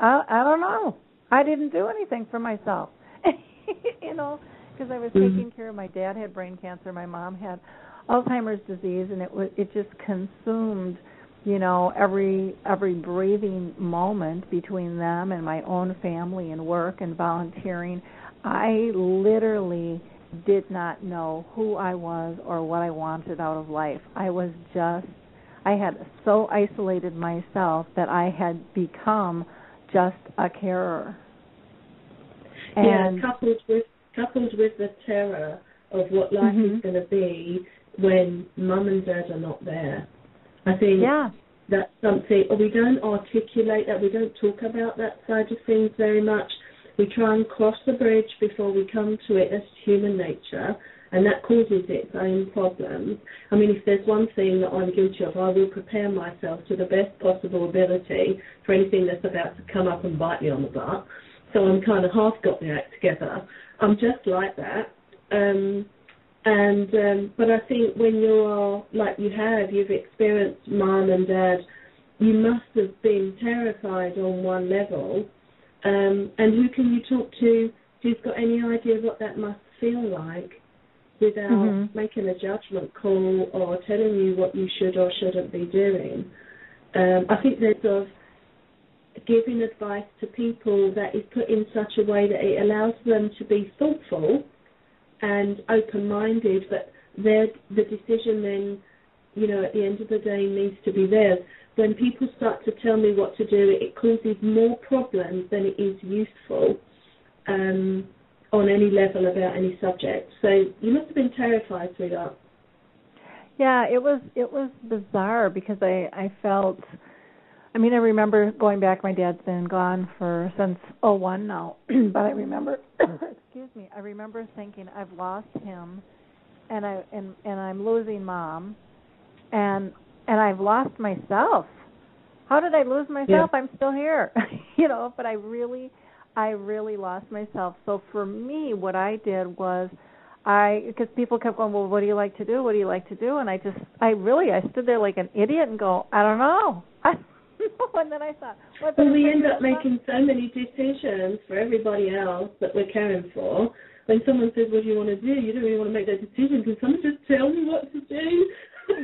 I, I don't know. I didn't do anything for myself. <laughs> you know, because I was Mhm. taking care of my dad had brain cancer, my mom had Alzheimer's disease, and it was it just consumed, you know, every every breathing moment between them and my own family and work and volunteering. I literally did not know who I was or what I wanted out of life. I was just I had so isolated myself that I had become just a carer. And yeah, coupled with coupled with the terror of what life Mhm. is going to be when mum and dad are not there. I think yeah, that's something or we don't articulate that, we don't talk about that side of things very much. We try and cross the bridge before we come to it as human nature and that causes its own problems. I mean, if there's one thing that I'm guilty of, I will prepare myself to the best possible ability for anything that's about to come up and bite me on the butt. So I'm kind of half got the act together. I'm just like that. Um, and um, but I think when you are like you have, you've experienced mum and dad, you must have been terrified on one level. Um, and who can you talk to who's got any idea what that must feel like? without Mhm. making a judgment call or telling you what you should or shouldn't be doing. Um, I think there's of giving advice to people that is put in such a way that it allows them to be thoughtful and open-minded, but the decision then, you know, at the end of the day needs to be theirs. When people start to tell me what to do, it causes more problems than it is useful um, on any level about any subject. So you must have been terrified through that. Yeah, it was it was bizarre because I I felt I mean I remember going back my dad's been gone for since oh one now <clears throat> but I remember <coughs> excuse me I remember thinking I've lost him and I and and I'm losing mom and and I've lost myself. How did I lose myself? Yeah. I'm still here. <laughs> you know, but I really I really lost myself. So for me what I did was I because people kept going, well, what do you like to do? What do you like to do? And I just, I really, I stood there like an idiot and go, I don't know. <laughs> I don't know. And then I thought, what? Well, we end up making so many decisions for everybody else that we're caring for. When someone says, "What do you want to do?" You don't really want to make that decision. Can someone just tell me what to do?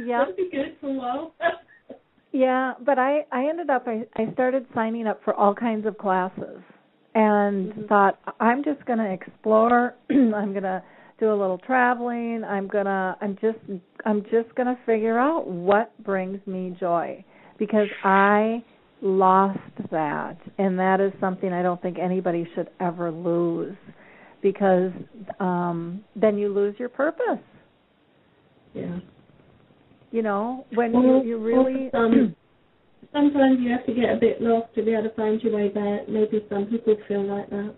Yeah. That'd be good for a while. Yeah, but I, I ended up, I, I started signing up for all kinds of classes, and Mhm. thought I'm just going to explore. <clears throat> I'm going to do a little traveling. I'm gonna, I'm just, I'm just going to figure out what brings me joy because I lost that and that is something I don't think anybody should ever lose because um then you lose your purpose yeah. You know when Well, you, you really um, some- <clears throat> Sometimes you have to get a bit lost to be able to find your way back. Maybe some people feel like that.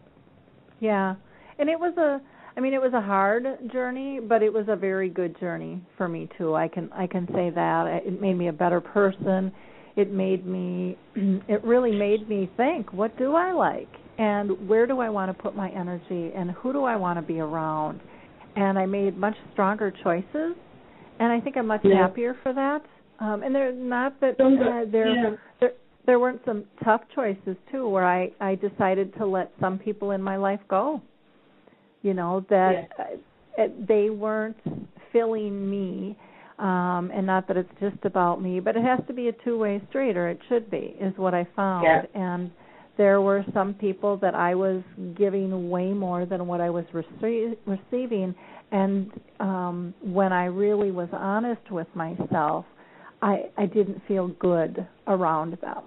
yeah. And it was a I mean it was a hard journey but it was a very good journey for me too. I can I can say that. It made me a better person. It made me <clears throat> it really made me think what do I like? And where do I want to put my energy? And who do I want to be around? And I made much stronger choices and I think I'm much Yeah. happier for that um and they're not that uh, there yeah. there there weren't some tough choices too where I I decided to let some people in my life go you know that uh, they weren't filling me um and not that it's just about me but it has to be a two way street or it should be is what i found Yeah. and there were some people that i was giving way more than what i was rece- receiving and um when i really was honest with myself i i didn't feel good around them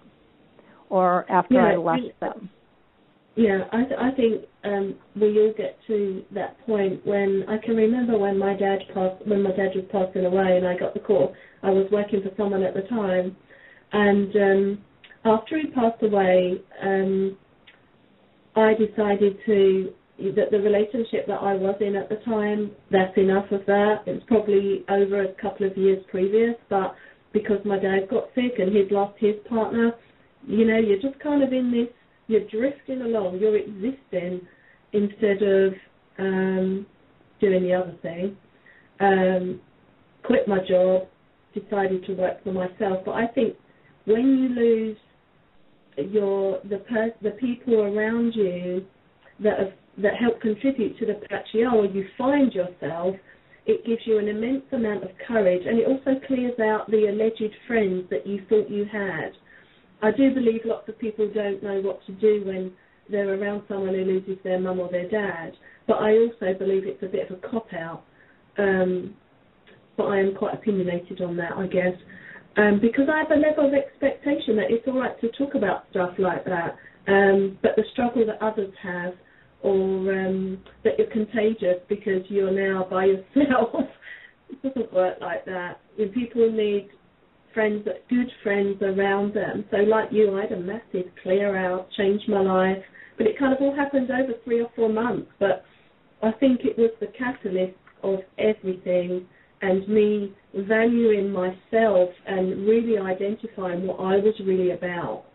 or after Yeah, i left them Yeah, I th- I think um, we all get to that point when I can remember when my dad passed when my dad was passing away and I got the call. I was working for someone at the time, and um, after he passed away, um, I decided to that the relationship that I was in at the time that's enough of that. It was probably over a couple of years previous, but because my dad got sick and he'd lost his partner, you know, you're just kind of in this you're drifting along, you're existing instead of um, doing the other thing. Um, quit my job, decided to work for myself. But I think when you lose your the per- the people around you that have, that help contribute to the or you find yourself, it gives you an immense amount of courage, and it also clears out the alleged friends that you thought you had. I do believe lots of people don't know what to do when they're around someone who loses their mum or their dad, but I also believe it's a bit of a cop out. Um, but I am quite opinionated on that, I guess, um, because I have a level of expectation that it's all right to talk about stuff like that, um, but the struggle that others have, or um, that you're contagious because you're now by yourself, <laughs> it doesn't work like that. And people need friends, good friends around them. So like you, I had a massive clear out, changed my life, but it kind of all happened over three or four months. But I think it was the catalyst of everything and me valuing myself and really identifying what I was really about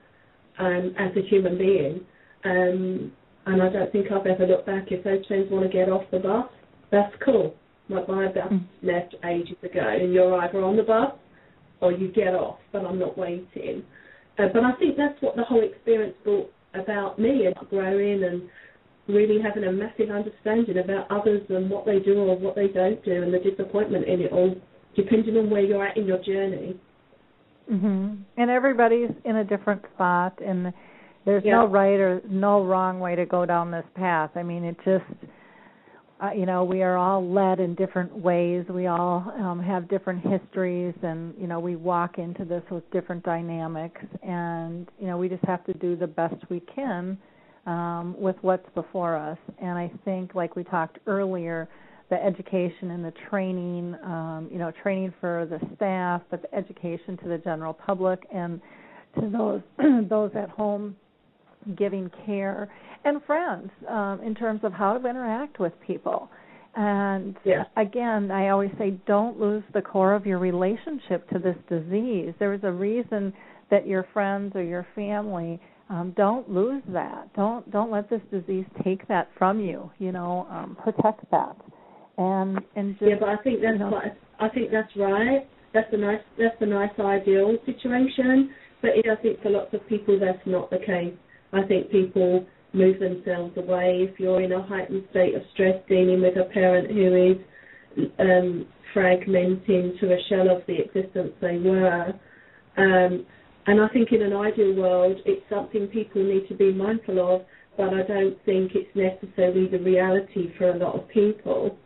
um, as a human being. Um, and I don't think I've ever looked back. If those friends want to get off the bus, that's cool. Like my bus Mm. left ages ago, and you're either on the bus or you get off, but I'm not waiting. Uh, but I think that's what the whole experience brought about me and growing and really having a massive understanding about others and what they do or what they don't do and the disappointment in it all, depending on where you're at in your journey. Mhm. And everybody's in a different spot and there's Yeah. no right or no wrong way to go down this path. I mean, it just uh, you know, we are all led in different ways. We all um have different histories and you know, we walk into this with different dynamics and you know, we just have to do the best we can um with what's before us. And I think like we talked earlier, the education and the training, um, you know, training for the staff, but the education to the general public and to those <clears throat> those at home giving care and friends um, in terms of how to interact with people. And Yeah. again, I always say don't lose the core of your relationship to this disease. There is a reason that your friends or your family um, don't lose that. Don't don't let this disease take that from you. You know, um, protect that. And and just Yeah, but I think that's you know, quite, I think that's right. That's a nice that's a nice ideal situation. But it, I think for lots of people that's not the case. I think people move themselves away if you're in a heightened state of stress dealing with a parent who is um, fragmenting to a shell of the existence they were. Um, and I think in an ideal world, it's something people need to be mindful of, but I don't think it's necessarily the reality for a lot of people.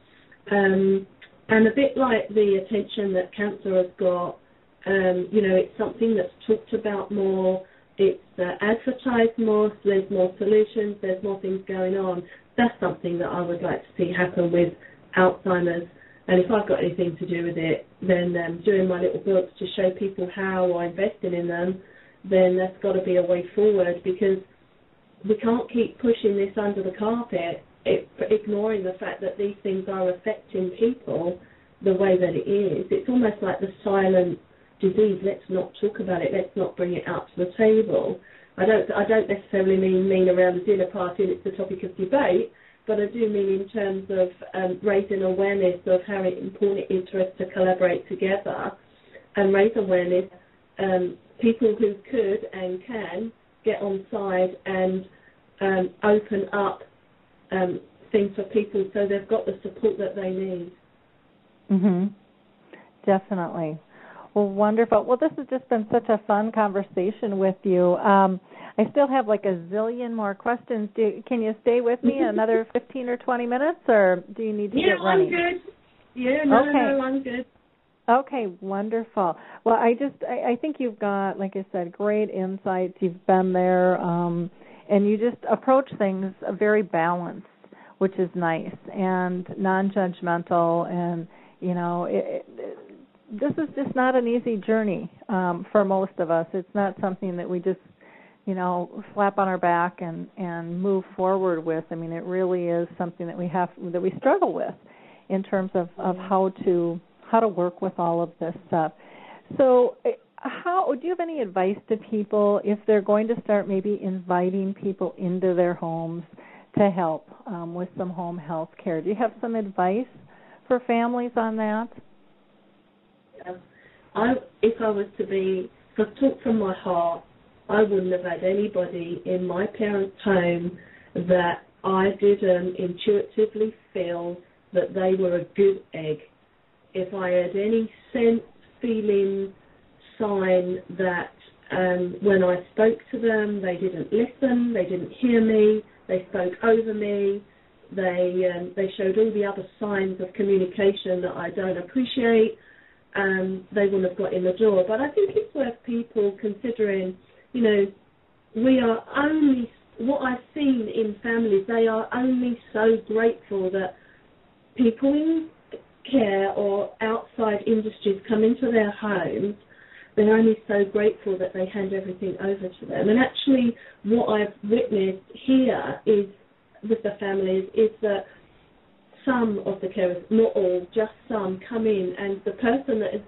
Um, and a bit like the attention that cancer has got, um, you know, it's something that's talked about more, it's uh, advertised more, so there's more solutions, there's more things going on. That's something that I would like to see happen with Alzheimer's. And if I've got anything to do with it, then um, doing my little books to show people how or investing in them, then that's got to be a way forward because we can't keep pushing this under the carpet, it, ignoring the fact that these things are affecting people the way that it is. It's almost like the silent disease. Let's not talk about it. Let's not bring it up to the table. I don't. I don't necessarily mean mean around the dinner party and it's the topic of debate, but I do mean in terms of um, raising awareness of how important it is for us to collaborate together and raise awareness. Um, people who could and can get on side and um, open up um, things for people so they've got the support that they need. Mhm. Definitely. Well, wonderful. Well, this has just been such a fun conversation with you. Um, I still have like a zillion more questions. Do, can you stay with me <laughs> another 15 or 20 minutes, or do you need to yeah, get running? Yeah, I'm good. Yeah, no, Okay. no, I'm good. Okay, wonderful. Well, I just I, I think you've got, like I said, great insights. You've been there, um, and you just approach things very balanced, which is nice and non-judgmental. And you know, it, it, this is just not an easy journey um, for most of us. It's not something that we just you know slap on our back and and move forward with. I mean, it really is something that we have that we struggle with in terms of of how to how to work with all of this stuff. So, eh, how do you have any advice to people if they're going to start maybe inviting people into their homes to help um, with some home health care? Do you have some advice for families on that? Yeah. I, if I was to be, if I talk from my heart, I wouldn't have had anybody in my parents' home that I didn't intuitively feel that they were a good egg. If I had any sense, feeling, sign that um, when I spoke to them, they didn't listen, they didn't hear me, they spoke over me, they um, they showed all the other signs of communication that I don't appreciate, um, they wouldn't have got in the door. But I think it's worth people considering, you know, we are only what I've seen in families. They are only so grateful that people in care or outside industries come into their homes. They're only so grateful that they hand everything over to them. And actually, what I've witnessed here is with the families is that some of the carers, not all, just some, come in, and the person that is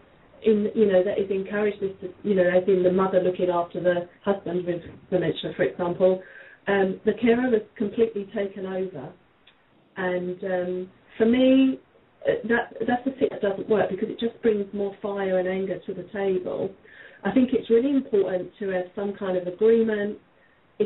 in, you know, that is encouraged is, to, you know, as in the mother looking after the husband with dementia, for example, um, the carer is completely taken over. And um, for me, uh, that that's the thing that doesn't work because it just brings more fire and anger to the table. I think it's really important to have some kind of agreement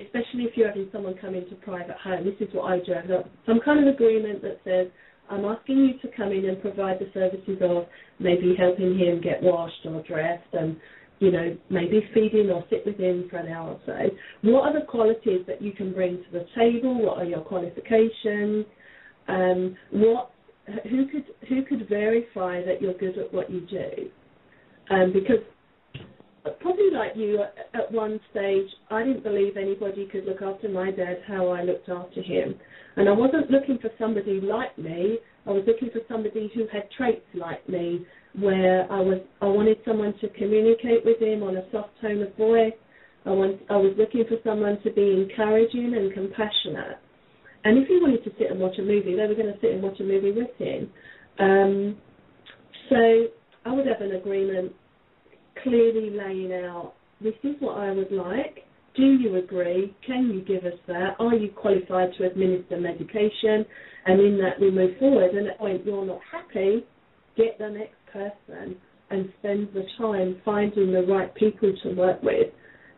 especially if you're having someone come into private home. This is what I do. I've got some kind of agreement that says I'm asking you to come in and provide the services of maybe helping him get washed or dressed and you know, maybe feed him or sit with him for an hour or so. What are the qualities that you can bring to the table? What are your qualifications? Um, what who could who could verify that you're good at what you do? Um, because probably like you at one stage, I didn't believe anybody could look after my dad how I looked after him, and I wasn't looking for somebody like me. I was looking for somebody who had traits like me, where I was I wanted someone to communicate with him on a soft tone of voice. I want I was looking for someone to be encouraging and compassionate. And if he wanted to sit and watch a movie, they were going to sit and watch a movie with him. Um, so I would have an agreement clearly laying out this is what I would like. Do you agree? Can you give us that? Are you qualified to administer medication? And in that we move forward. And when you're not happy, get the next person and spend the time finding the right people to work with.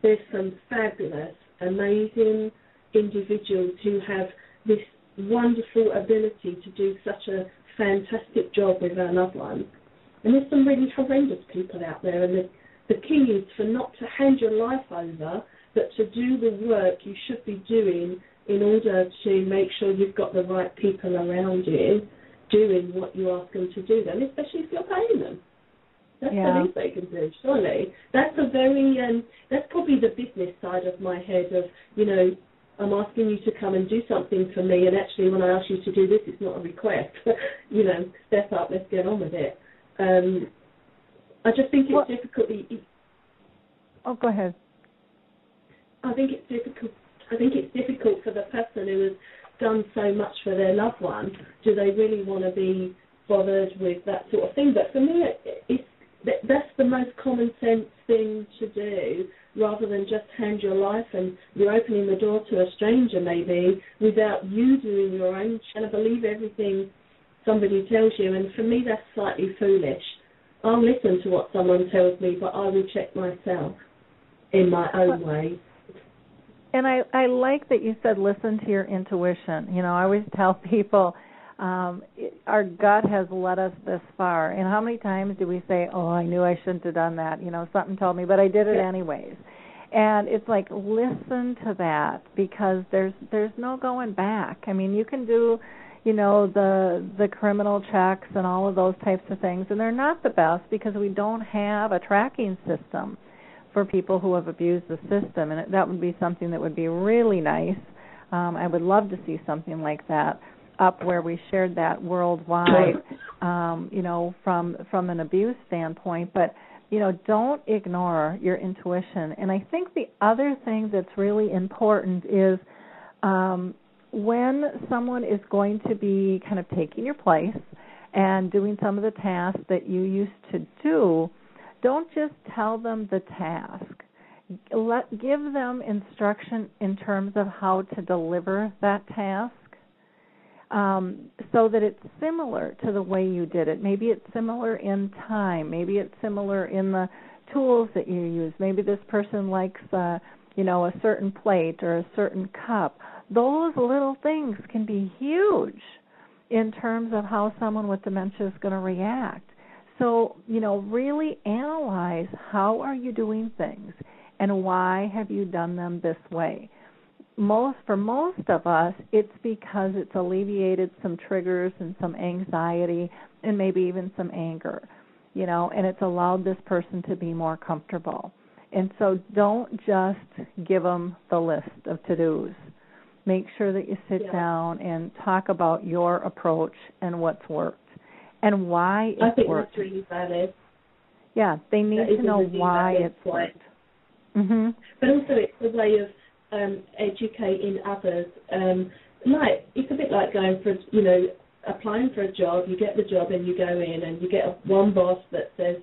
There's some fabulous, amazing individuals who have this wonderful ability to do such a fantastic job with our loved ones. And there's some really horrendous people out there, and the, the key is for not to hand your life over, but to do the work you should be doing in order to make sure you've got the right people around you doing what you ask them to do, then, especially if you're paying them. That's yeah. the least they can do, surely. That's a very, um, that's probably the business side of my head of, you know, I'm asking you to come and do something for me, and actually, when I ask you to do this, it's not a request. <laughs> you know, step up, let's get on with it. Um, I just think it's what? difficult. Oh, go ahead. I think it's difficult. I think it's difficult for the person who has done so much for their loved one. Do they really want to be bothered with that sort of thing? But for me, it's that's the most common sense thing to do rather than just hand your life and you're opening the door to a stranger maybe without you doing your own and I believe everything somebody tells you and for me that's slightly foolish. I'll listen to what someone tells me but I will check myself in my own way. And I I like that you said listen to your intuition. You know, I always <laughs> tell people um it, our gut has led us this far and how many times do we say oh i knew i shouldn't have done that you know something told me but i did it anyways and it's like listen to that because there's there's no going back i mean you can do you know the the criminal checks and all of those types of things and they're not the best because we don't have a tracking system for people who have abused the system and that would be something that would be really nice um i would love to see something like that up where we shared that worldwide, um, you know, from from an abuse standpoint. But you know, don't ignore your intuition. And I think the other thing that's really important is um, when someone is going to be kind of taking your place and doing some of the tasks that you used to do, don't just tell them the task. Let give them instruction in terms of how to deliver that task um, so that it's similar to the way you did it. Maybe it's similar in time. Maybe it's similar in the tools that you use. Maybe this person likes, uh, you know, a certain plate or a certain cup. Those little things can be huge in terms of how someone with dementia is going to react. So, you know, really analyze how are you doing things and why have you done them this way. Most for most of us it's because it's alleviated some triggers and some anxiety and maybe even some anger you know and it's allowed this person to be more comfortable. And so don't just give them the list of to-dos make sure that you sit yeah. down and talk about your approach and what's worked and why it's I think worked that's really valid. yeah they need that to know really why it's worked mhm but also it's a way of um, educating others. Um, like it's a bit like going for you know applying for a job. You get the job and you go in and you get a, one boss that says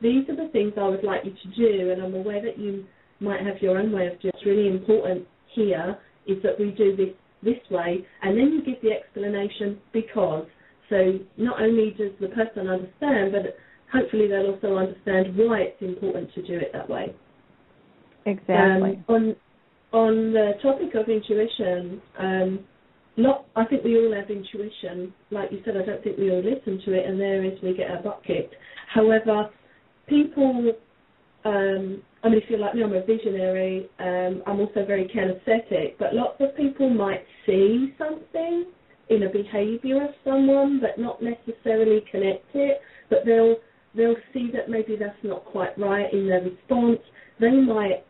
these are the things I would like you to do, and I'm aware that you might have your own way of doing. It's really important here is that we do this this way, and then you give the explanation because. So not only does the person understand, but hopefully they'll also understand why it's important to do it that way. Exactly. Um, on on the topic of intuition, um, not I think we all have intuition. Like you said, I don't think we all listen to it, and there is we get our butt kicked. However, people. Um, mean, if you're like me, I'm a visionary. Um, I'm also very kinesthetic, but lots of people might see something in a behaviour of someone, but not necessarily connect it. But they'll they'll see that maybe that's not quite right in their response. They might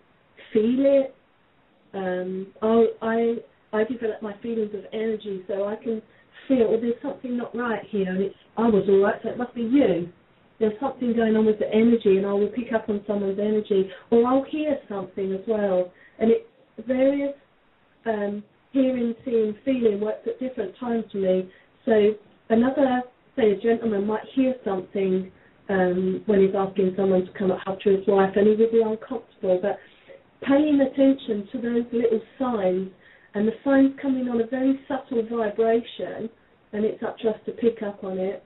feel it. Um, I I I develop my feelings of energy, so I can feel well, there's something not right here, and it's I was all right, so it must be you. There's something going on with the energy, and I will pick up on someone's energy, or I'll hear something as well, and it's various um, hearing, seeing, feeling works at different times for me. So another, say, a gentleman might hear something um, when he's asking someone to come up to his wife, and he would be uncomfortable, but paying attention to those little signs and the signs coming on a very subtle vibration, and it's up to us to pick up on it.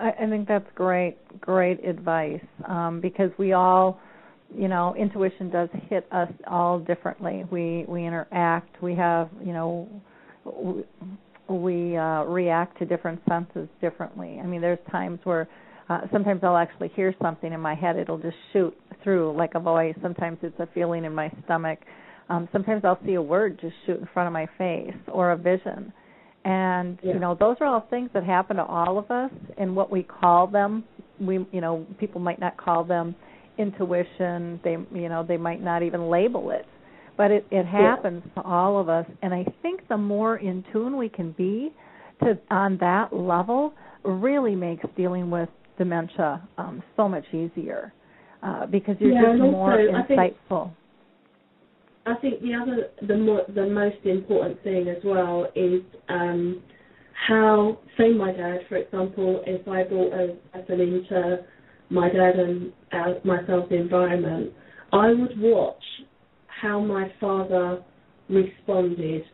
I, I think that's great, great advice um, because we all, you know, intuition does hit us all differently. We we interact. We have, you know, we, we uh, react to different senses differently. I mean, there's times where uh, sometimes I'll actually hear something in my head. It'll just shoot through like a voice. Sometimes it's a feeling in my stomach. Um, sometimes I'll see a word just shoot in front of my face or a vision. And yeah. you know, those are all things that happen to all of us and what we call them, we you know, people might not call them intuition, they you know, they might not even label it. But it, it happens yeah. to all of us and I think the more in tune we can be to on that level really makes dealing with dementia um, so much easier. Uh, because you're yeah, just more insightful. I think the other, the more, the most important thing as well is um, how, say, my dad, for example, if I brought a person into my dad and uh, myself's environment, I would watch how my father responded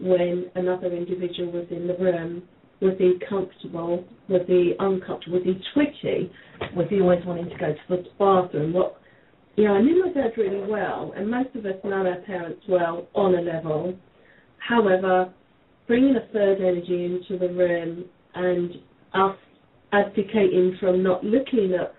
when another individual was in the room. Was he comfortable? Was he uncomfortable? Was he twitchy? Was he always wanting to go to the bathroom? What yeah, I knew my dad really well, and most of us know our parents well on a level. However, bringing a third energy into the room and us advocating from not looking at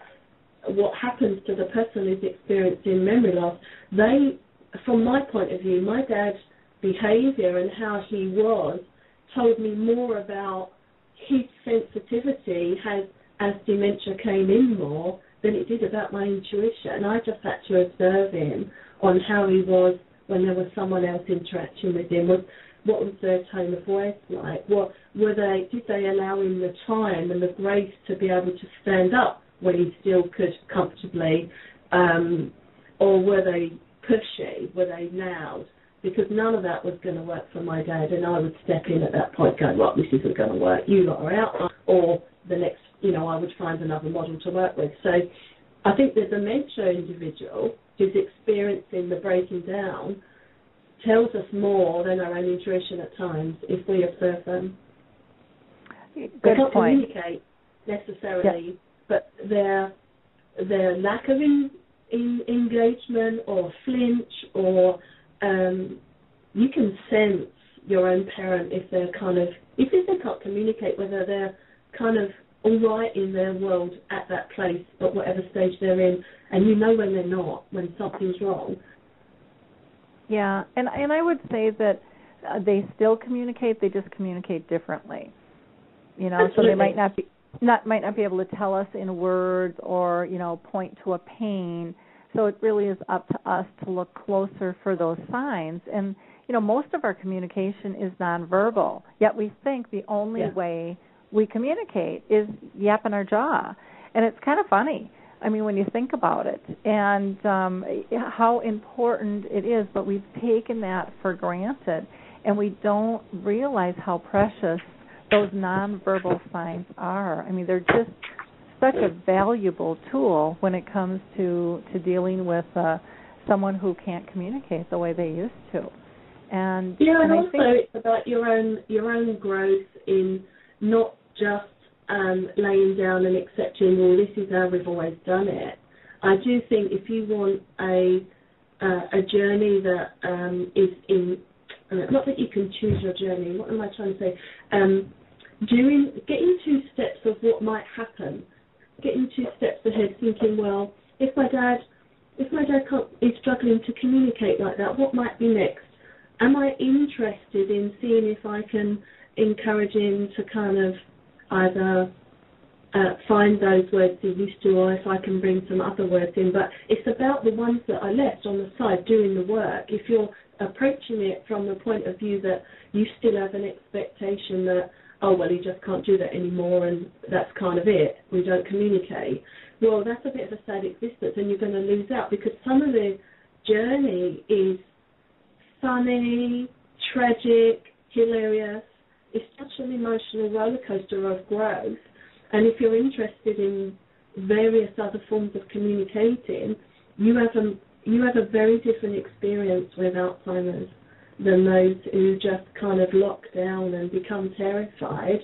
what happens to the person who's experiencing memory loss, they, from my point of view, my dad's behaviour and how he was told me more about his sensitivity as as dementia came in more than it did about my intuition. And I just had to observe him on how he was when there was someone else interacting with him. Was what was their tone of voice like? What were they? Did they allow him the time and the grace to be able to stand up when he still could comfortably, um, or were they pushy? Were they loud? Because none of that was going to work for my dad, and I would step in at that point, going, "Well, this isn't going to work. You lot are out," or the next you know, I would find another model to work with. So I think that the dementia individual who's experiencing the breaking down tells us more than our own intuition at times if we observe them. Good they can't point. communicate necessarily, but their their lack of in, in engagement or flinch or um, you can sense your own parent if they're kind of if they can't communicate whether they're kind of all right in their world at that place at whatever stage they're in, and you know when they're not, when something's wrong. Yeah, and and I would say that uh, they still communicate. They just communicate differently. You know, Absolutely. so they might not be not might not be able to tell us in words or you know point to a pain. So it really is up to us to look closer for those signs. And you know, most of our communication is nonverbal. Yet we think the only yeah. way we communicate is yapping our jaw, and it's kind of funny. I mean, when you think about it, and um, how important it is, but we've taken that for granted, and we don't realize how precious those nonverbal signs are. I mean, they're just such a valuable tool when it comes to to dealing with uh, someone who can't communicate the way they used to. And yeah, and, and also think, it's about your own your own growth in not just um, laying down and accepting, well, this is how we've always done it. I do think if you want a uh, a journey that um, is in uh, not that you can choose your journey. What am I trying to say? Um, doing getting two steps of what might happen, getting two steps ahead, thinking, well, if my dad if my dad is struggling to communicate like that, what might be next? Am I interested in seeing if I can encourage him to kind of either uh, find those words he used to, or if I can bring some other words in. But it's about the ones that I left on the side doing the work. If you're approaching it from the point of view that you still have an expectation that, oh, well, he just can't do that anymore and that's kind of it, we don't communicate, well, that's a bit of a sad existence and you're going to lose out because some of the journey is funny, tragic, hilarious. It's such an emotional roller coaster of growth. And if you're interested in various other forms of communicating, you have a you have a very different experience with Alzheimer's than those who just kind of lock down and become terrified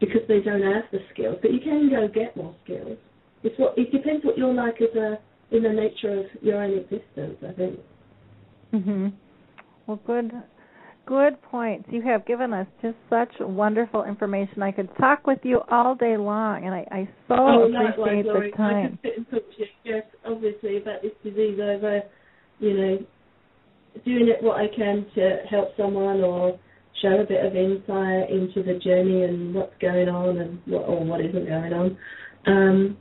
because they don't have the skills. But you can go get more skills. It's what it depends what you're like as a in the nature of your own existence. I think. Mhm. Well, good good points. You have given us just such wonderful information. I could talk with you all day long, and I, I so oh, appreciate the time. I could sit and talk to you, yes, obviously, about this disease over, you know, doing it what I can to help someone or show a bit of insight into the journey and what's going on and what or what isn't going on. Um,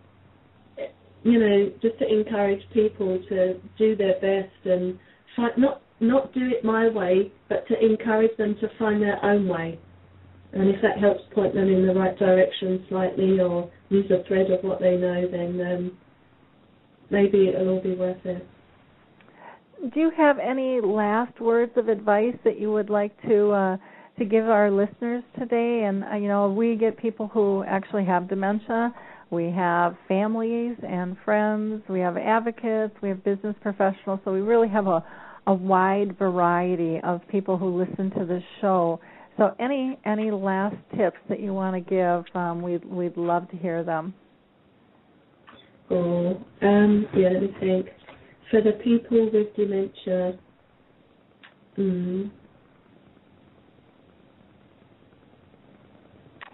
you know, just to encourage people to do their best and find, not not do it my way, but to encourage them to find their own way. And if that helps point them in the right direction slightly or use a thread of what they know, then um, maybe it'll all be worth it. Do you have any last words of advice that you would like to uh, to give our listeners today? And uh, you know, we get people who actually have dementia. We have families and friends. We have advocates. We have business professionals. So we really have a a wide variety of people who listen to this show. So any any last tips that you want to give, um, we'd we'd love to hear them. Oh, um, yeah, let me think. For the people with dementia, mm,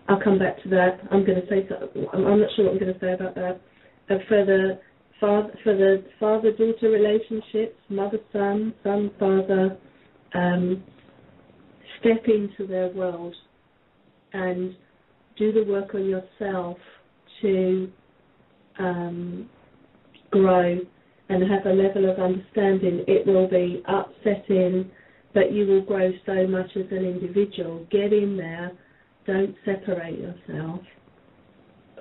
I'll come back to that. I'm going to say something. I'm, I'm not sure what I'm going to say about that. Uh, for the father, for the father-daughter relationships, mother-son, son-father, um, step into their world and do the work on yourself to um, grow and have a level of understanding. It will be upsetting, but you will grow so much as an individual. Get in there. Don't separate yourself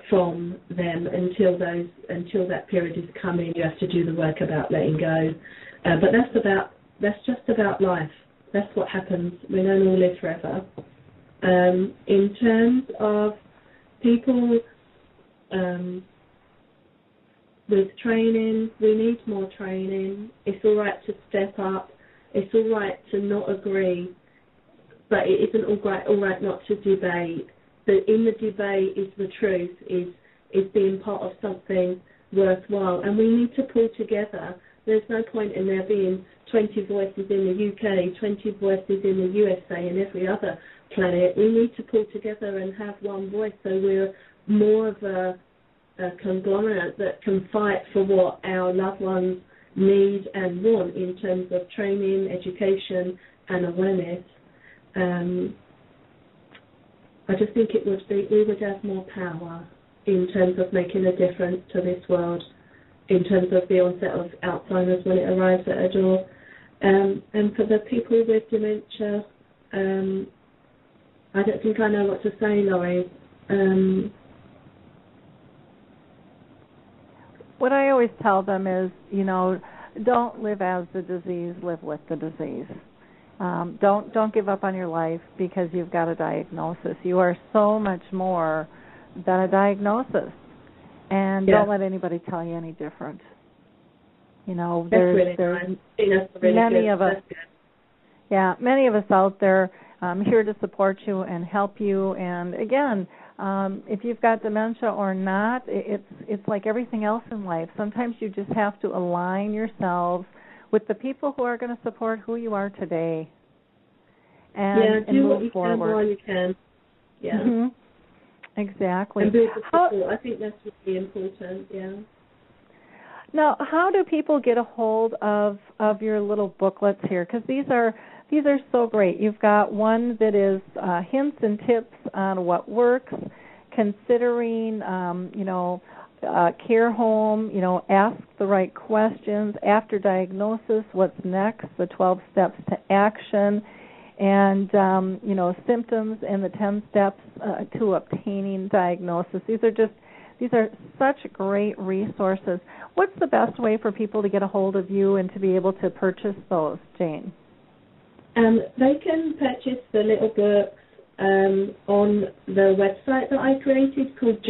from them until those until that period is coming. You have to do the work about letting go. Uh, but that's about that's just about life. That's what happens. We don't all live forever. Um, in terms of people um, with training, we need more training. It's all right to step up. It's all right to not agree, but it isn't all right, all right not to debate that in the debate is the truth, is is being part of something worthwhile. And we need to pull together. There's no point in there being 20 voices in the UK, 20 voices in the USA, and every other planet. We need to pull together and have one voice so we're more of a, a conglomerate that can fight for what our loved ones need and want in terms of training, education, and awareness. Um, I just think it would be we would have more power in terms of making a difference to this world, in terms of the onset of Alzheimer's when it arrives at a door. Um, and for the people with dementia, um, I don't think I know what to say, Lori. Um, what I always tell them is, you know, don't live as the disease, live with the disease. Um, don't don't give up on your life because you've got a diagnosis. You are so much more than a diagnosis, and don't let anybody tell you any different. You know, there's really there's really many good. of us. Yeah, many of us out there um, here to support you and help you. And again, um, if you've got dementia or not, it's it's like everything else in life. Sometimes you just have to align yourselves with the people who are going to support who you are today. And, yeah, and do what you forward. can while you can. Yeah. hmm Exactly. And build the support. I think that's really important. Yeah. Now, how do people get a hold of of your little booklets here? Because these are these are so great. You've got one that is uh, hints and tips on what works, considering, um, you know, uh, care home. You know, ask the right questions after diagnosis. What's next? The 12 steps to action, and um, you know, symptoms and the 10 steps uh, to obtaining diagnosis. These are just these are such great resources. What's the best way for people to get a hold of you and to be able to purchase those, Jane? Um, they can purchase the little books um, on the website that I created called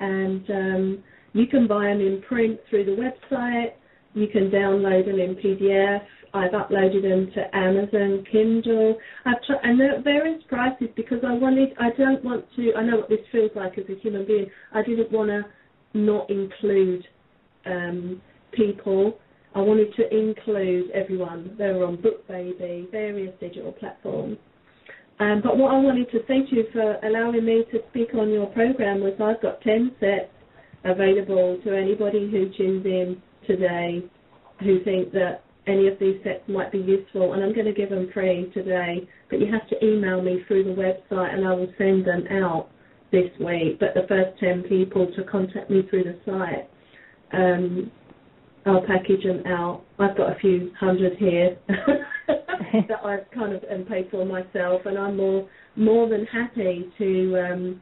and um, you can buy them in print through the website. You can download them in PDF. I've uploaded them to Amazon Kindle. I've tr- and they're at various prices because I wanted. I don't want to. I know what this feels like as a human being. I didn't want to not include um, people. I wanted to include everyone. They were on BookBaby, various digital platforms. Um, but what I wanted to thank you for allowing me to speak on your program was I've got 10 sets available to anybody who tunes in today who think that any of these sets might be useful, and I'm going to give them free today. But you have to email me through the website, and I will send them out this week. But the first 10 people to contact me through the site, um, I'll package them out. I've got a few hundred here <laughs> that <laughs> I've kind of um, paid for myself, and I'm more more than happy to um,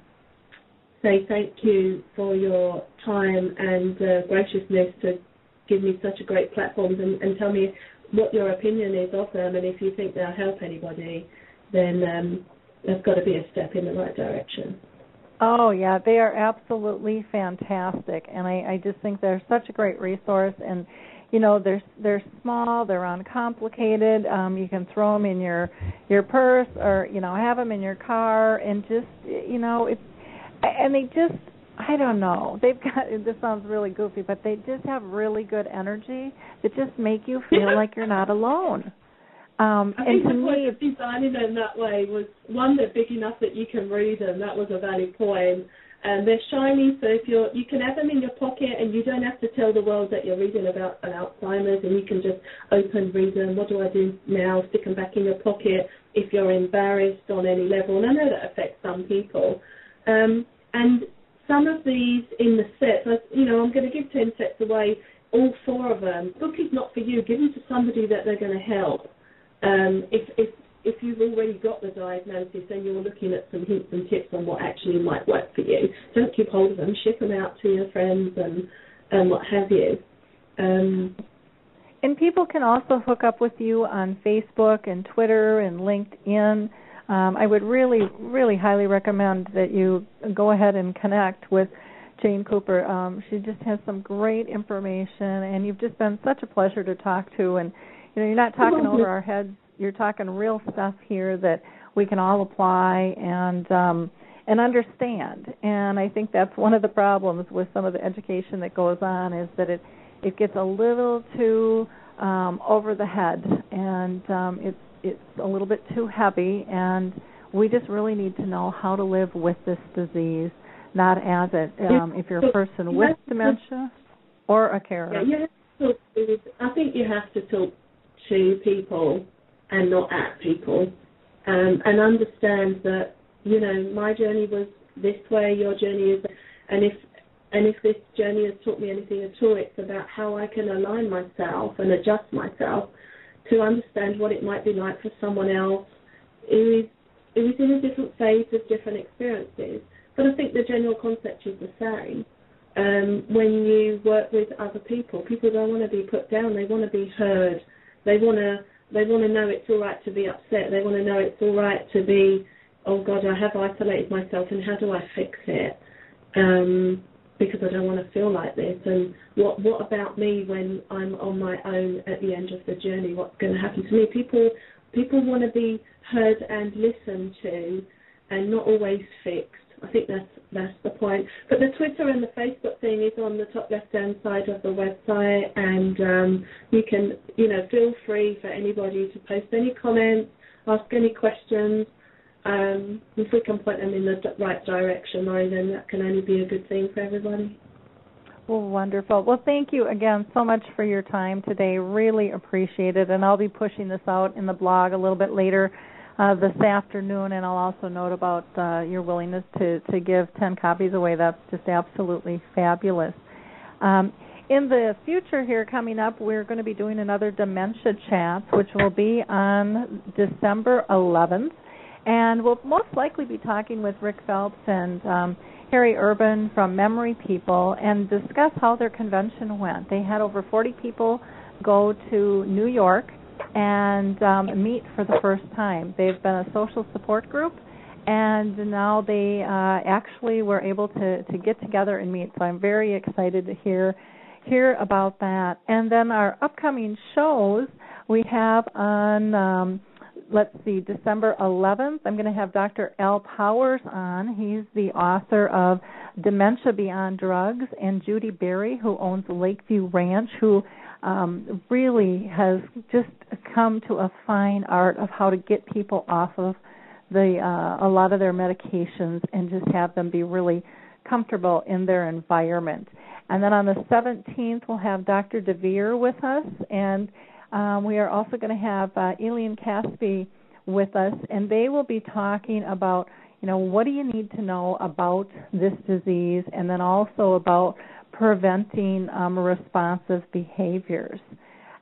say thank you for your time and uh, graciousness to give me such a great platform and, and tell me what your opinion is of them, and if you think they'll help anybody, then um, there's got to be a step in the right direction. Oh yeah, they are absolutely fantastic, and I, I just think they're such a great resource. And you know, they're they're small, they're uncomplicated. Um, you can throw them in your your purse, or you know, have them in your car, and just you know, it's and they just I don't know. They've got <laughs> this sounds really goofy, but they just have really good energy that just make you feel <laughs> like you're not alone. Um, I and think the point of designing them that way was one, they're big enough that you can read them. That was a valid point. And they're shiny, so if you're, you can have them in your pocket, and you don't have to tell the world that you're reading about an Alzheimer's, and you can just open, read them. What do I do now? Stick them back in your pocket if you're embarrassed on any level. And I know that affects some people. Um, and some of these in the sets, I, you know, I'm going to give ten sets away. All four of them. Book is not for you. Give them to somebody that they're going to help. Um, if if if you've already got the diagnosis and you're looking at some hints and tips on what actually might work for you, don't keep hold of them. Ship them out to your friends and and what have you. Um, And people can also hook up with you on Facebook and Twitter and LinkedIn. Um, I would really, really highly recommend that you go ahead and connect with Jane Cooper. Um, she just has some great information, and you've just been such a pleasure to talk to. And you know, you're not talking over our heads. You're talking real stuff here that we can all apply and um, and understand. And I think that's one of the problems with some of the education that goes on is that it it gets a little too um, over the head, and um, it's it's a little bit too heavy. And we just really need to know how to live with this disease, not as it. Um, if you're a person with dementia or a carer. yeah, you have to I think you have to talk to people and not at people, um, and understand that you know my journey was this way, your journey is, and if and if this journey has taught me anything at all, it's about how I can align myself and adjust myself to understand what it might be like for someone else who is who is in a different phase of different experiences. But I think the general concept is the same. Um, when you work with other people, people don't want to be put down. They want to be heard. They want to they want to know it's all right to be upset. They want to know it's all right to be, oh God, I have isolated myself, and how do I fix it? Um, because I don't want to feel like this. And what what about me when I'm on my own at the end of the journey? What's going to happen to me? People people want to be heard and listened to, and not always fixed. I think that's that's the point. But the Twitter and the Facebook thing is on the top left hand side of the website, and um, you can you know feel free for anybody to post any comments, ask any questions. Um, if we can point them in the right direction, then that can only be a good thing for everybody. Well, wonderful. Well, thank you again so much for your time today. Really appreciate it. And I'll be pushing this out in the blog a little bit later uh, this afternoon, and I'll also note about uh, your willingness to, to give 10 copies away. That's just absolutely fabulous. Um, in the future here coming up, we're going to be doing another dementia chat, which will be on December 11th. And we'll most likely be talking with Rick Phelps and um, Harry Urban from Memory People and discuss how their convention went. They had over 40 people go to New York and um, meet for the first time. They've been a social support group, and now they uh, actually were able to to get together and meet. So I'm very excited to hear hear about that. And then our upcoming shows we have on. Um, let's see, December 11th, I'm going to have Dr. Al Powers on. He's the author of Dementia Beyond Drugs, and Judy Berry, who owns Lakeview Ranch, who um, really has just come to a fine art of how to get people off of the uh, a lot of their medications and just have them be really comfortable in their environment. And then on the 17th, we'll have Dr. DeVere with us, and um, we are also going to have uh, Eilon Caspi with us, and they will be talking about, you know, what do you need to know about this disease, and then also about preventing um, responsive behaviors.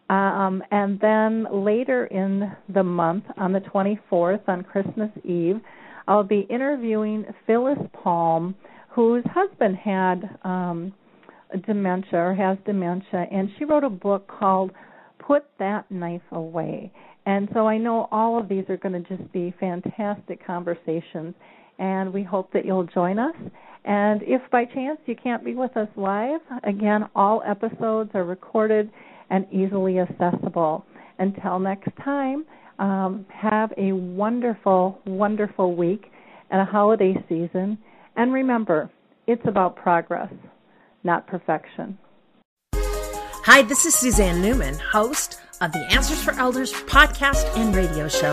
Um, and then later in the month, on the 24th, on Christmas Eve, I'll be interviewing Phyllis Palm, whose husband had um, dementia or has dementia, and she wrote a book called Put That Knife Away. And so I know all of these are going to just be fantastic conversations, and we hope that you'll join us. And if by chance you can't be with us live, again, all episodes are recorded and easily accessible. Until next time, um, have a wonderful, wonderful week and a holiday season. And remember, it's about progress, not perfection. Hi, this is Suzanne Newman, host of the Answers for Elders podcast and radio show.